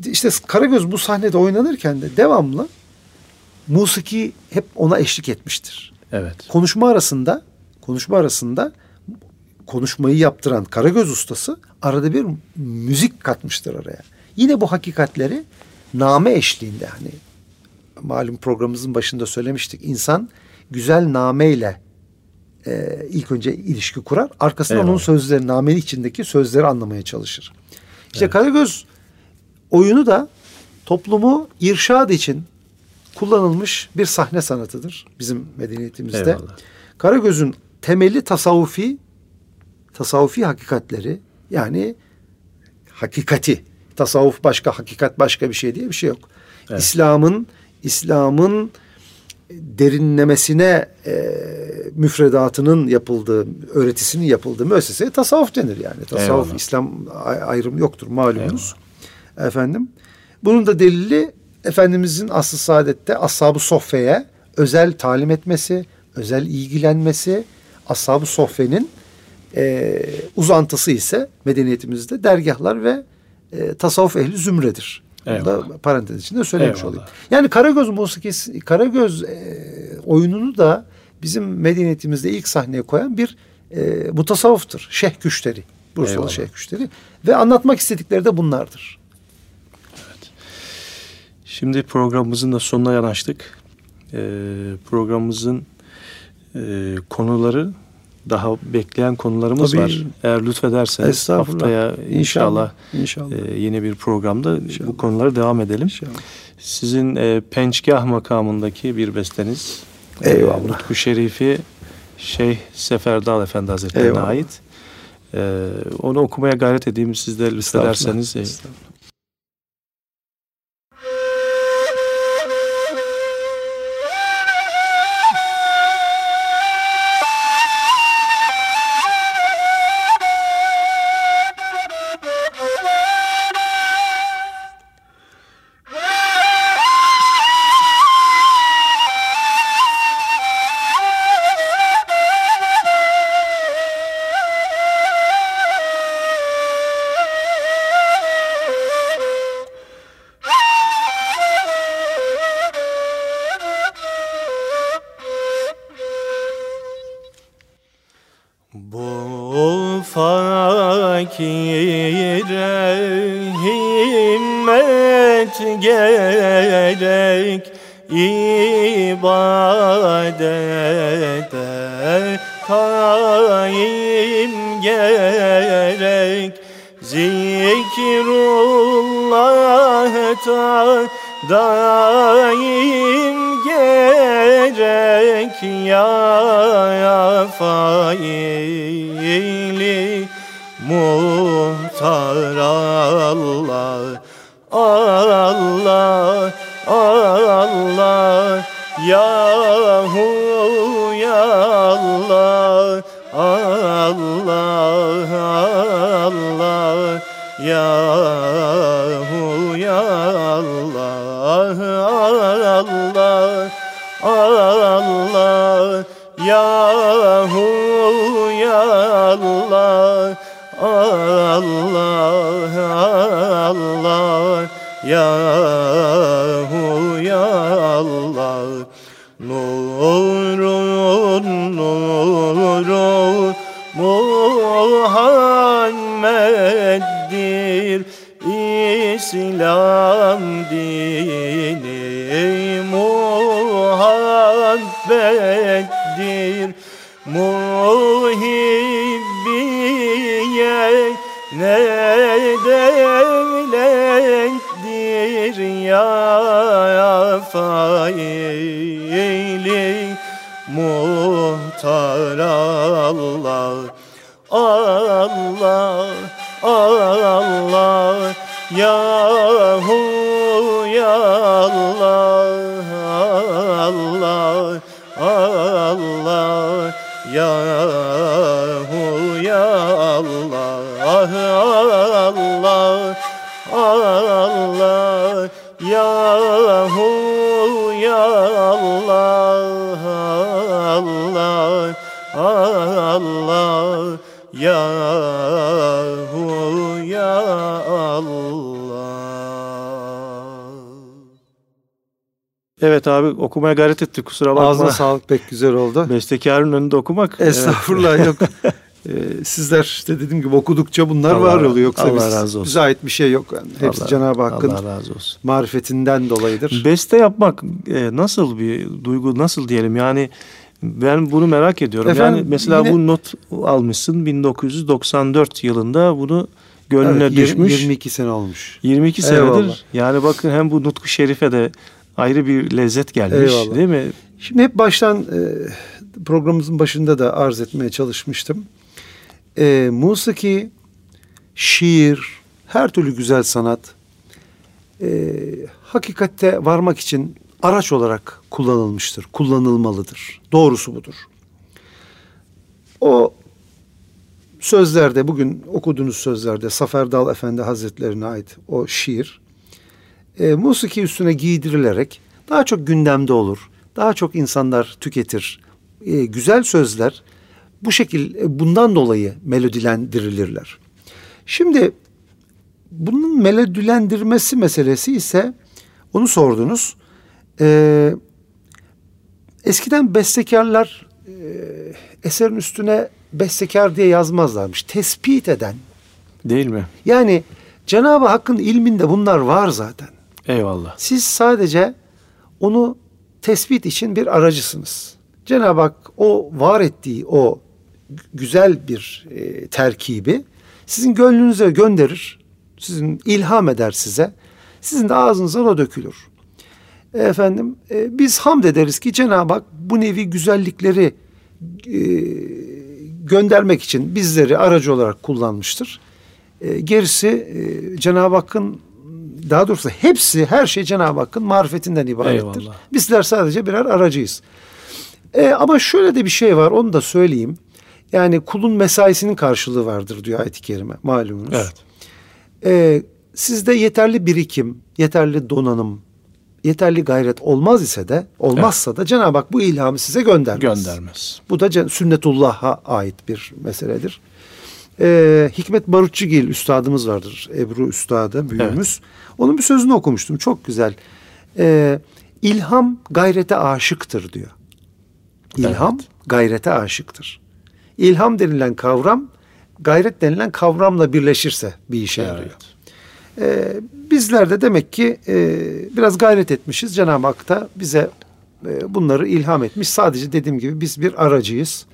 [SPEAKER 3] işte Karagöz bu sahnede oynanırken de devamlı musiki hep ona eşlik etmiştir.
[SPEAKER 1] Evet.
[SPEAKER 3] Konuşma arasında konuşma arasında konuşmayı yaptıran Karagöz ustası arada bir müzik katmıştır araya. Yine bu hakikatleri name eşliğinde hani malum programımızın başında söylemiştik. İnsan güzel nameyle e, ilk önce ilişki kurar. Arkasından Eyvallah. onun sözleri, namenin içindeki sözleri anlamaya çalışır. İşte evet. Karagöz oyunu da toplumu irşad için kullanılmış bir sahne sanatıdır bizim medeniyetimizde. Eyvallah. Karagöz'ün temeli tasavvufi tasavvufi hakikatleri yani hakikati tasavvuf başka hakikat başka bir şey diye bir şey yok. Evet. İslam'ın İslam'ın derinlemesine e, müfredatının yapıldığı, öğretisinin yapıldığı müesseseye tasavvuf denir yani. Tasavvuf, Eyvallah. İslam ayrım yoktur malumunuz. Eyvallah. Efendim. Bunun da delili Efendimizin asıl saadette ashab-ı sohfeye özel talim etmesi, özel ilgilenmesi, ashab-ı sohfenin e, uzantısı ise medeniyetimizde dergahlar ve e, tasavvuf ehli zümredir. Da parantez içinde söylemiş Eyvallah. olayım. Yani Karagöz musikisi, Karagöz e, oyununu da bizim medeniyetimizde ilk sahneye koyan bir e, mutasavvıftır. Şeyh Küşteri. Bursalı Eyvallah. Şeyh Küşteri. Ve anlatmak istedikleri de bunlardır.
[SPEAKER 1] Evet. Şimdi programımızın da sonuna yanaştık. Ee, programımızın e, konuları daha bekleyen konularımız Tabii. var. Eğer lütfederseniz haftaya inşallah, inşallah. E, yeni bir programda inşallah. bu konulara devam edelim. İnşallah. Sizin e, Pençgah makamındaki bir besteniz.
[SPEAKER 3] E, Eyvallah. E,
[SPEAKER 1] Lütfü Şerifi Şeyh Seferdal Efendi Hazretleri'ne Eyvallah. ait. E, onu okumaya gayret edeyim. Siz de lütfederseniz. Estağfurullah. Estağfurullah. Allah Allah Yahu ya Allah Allah Allah Yahu Yahu ya Allah Nurun nuru Muhammed'dir İslam faili muhtar Allah Allah Allah
[SPEAKER 4] Evet abi okumaya gayret ettik kusura bakma.
[SPEAKER 3] Ağzına sağlık pek güzel oldu.
[SPEAKER 4] Bestekarın önünde okumak.
[SPEAKER 3] Estağfurullah yok. Ee, sizler işte dediğim gibi okudukça bunlar
[SPEAKER 4] Allah-
[SPEAKER 3] var oluyor. Yoksa
[SPEAKER 4] Allah
[SPEAKER 3] biz,
[SPEAKER 4] razı olsun.
[SPEAKER 3] bize ait bir şey yok. Yani. Hepsi
[SPEAKER 4] Allah-
[SPEAKER 3] Cenab-ı Hakk'ın
[SPEAKER 4] Allah razı olsun.
[SPEAKER 3] marifetinden dolayıdır.
[SPEAKER 4] Beste yapmak e, nasıl bir duygu nasıl diyelim yani ben bunu merak ediyorum.
[SPEAKER 3] Efendim,
[SPEAKER 4] yani mesela
[SPEAKER 3] yine-
[SPEAKER 4] bu not almışsın 1994 yılında bunu gönlüne
[SPEAKER 3] Evet, yirmi-
[SPEAKER 4] düşmüş.
[SPEAKER 3] 22 sene olmuş.
[SPEAKER 4] 22 senedir.
[SPEAKER 3] Eyvallah.
[SPEAKER 4] Yani bakın hem bu Nutku Şerif'e de ayrı bir lezzet gelmiş
[SPEAKER 3] Eyvallah.
[SPEAKER 4] değil mi?
[SPEAKER 3] Şimdi hep baştan e, programımızın başında da arz etmeye çalışmıştım. E, musiki, şiir, her türlü güzel sanat e, hakikatte varmak için araç olarak kullanılmıştır, kullanılmalıdır. Doğrusu budur. O sözlerde bugün okuduğunuz sözlerde Zafer Dal Efendi Hazretlerine ait o şiir e, musiki üstüne giydirilerek daha çok gündemde olur. Daha çok insanlar tüketir. E, güzel sözler bu şekil e, bundan dolayı melodilendirilirler. Şimdi bunun melodilendirmesi meselesi ise onu sordunuz. E, eskiden bestekarlar e, eserin üstüne bestekar diye yazmazlarmış. Tespit eden.
[SPEAKER 4] Değil mi?
[SPEAKER 3] Yani Cenab-ı Hakk'ın ilminde bunlar var zaten.
[SPEAKER 4] Eyvallah.
[SPEAKER 3] Siz sadece onu tespit için bir aracısınız. Cenab-ı Hak o var ettiği o gü- güzel bir e, terkibi sizin gönlünüze gönderir. Sizin ilham eder size. Sizin de ağzınızdan o dökülür. Efendim e, biz hamd ederiz ki Cenab-ı Hak bu nevi güzellikleri e, göndermek için bizleri aracı olarak kullanmıştır. E, gerisi e, Cenab-ı Hakk'ın daha doğrusu hepsi her şey Cenab-ı Hakk'ın marifetinden ibarettir.
[SPEAKER 4] Eyvallah.
[SPEAKER 3] Bizler sadece birer aracıyız. E, ama şöyle de bir şey var onu da söyleyeyim. Yani kulun mesaisinin karşılığı vardır diyor ayet-i kerime malumunuz.
[SPEAKER 4] Evet.
[SPEAKER 3] E, sizde yeterli birikim, yeterli donanım, yeterli gayret olmaz ise de olmazsa da Cenab-ı Hak bu ilhamı size göndermez.
[SPEAKER 4] Göndermez.
[SPEAKER 3] Bu da sünnetullah'a ait bir meseledir. Ee, Hikmet Barutçugil üstadımız vardır. Ebru üstadı, büyüğümüz. Onun bir sözünü okumuştum. Çok güzel. Ee, ilham gayrete aşıktır diyor. İlham
[SPEAKER 4] Evet.
[SPEAKER 3] gayrete aşıktır. İlham denilen kavram gayret denilen kavramla birleşirse bir işe yarıyor. Ee, bizler de demek ki e, biraz gayret etmişiz. Cenab-ı Hak da bize e, bunları ilham etmiş. Sadece dediğim gibi biz bir aracıyız.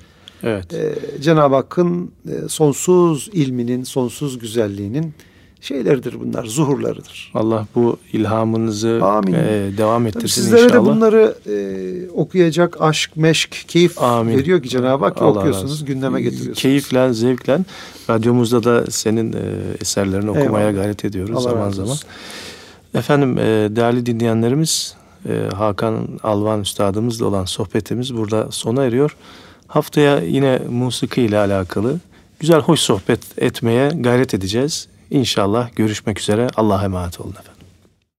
[SPEAKER 1] Evet.
[SPEAKER 3] Ee, Cenab-ı Hakk'ın e, sonsuz ilminin, sonsuz güzelliğinin şeyleridir bunlar, zuhurlarıdır.
[SPEAKER 1] Allah bu ilhamınızı
[SPEAKER 3] Amin.
[SPEAKER 1] e, devam
[SPEAKER 3] Tabii
[SPEAKER 1] ettirsin
[SPEAKER 3] sizlere
[SPEAKER 1] inşallah.
[SPEAKER 3] de bunları e, okuyacak aşk, meşk, keyif
[SPEAKER 1] Amin.
[SPEAKER 3] veriyor ki Cenab-ı Hak
[SPEAKER 1] Allah razı
[SPEAKER 3] okuyorsunuz,
[SPEAKER 1] olsun.
[SPEAKER 3] gündeme getiriyorsunuz.
[SPEAKER 1] Keyifle, zevkle radyomuzda da senin e, eserlerini okumaya
[SPEAKER 3] Eyvallah.
[SPEAKER 1] gayret ediyoruz
[SPEAKER 3] Allah
[SPEAKER 1] zaman
[SPEAKER 3] razı
[SPEAKER 1] zaman.
[SPEAKER 3] olsun.
[SPEAKER 1] Efendim e, değerli dinleyenlerimiz e, Hakan Alvan Üstadımızla olan sohbetimiz burada sona eriyor. Haftaya yine musiki ile alakalı güzel hoş sohbet etmeye gayret edeceğiz. İnşallah görüşmek üzere. Allah'a emanet olun efendim.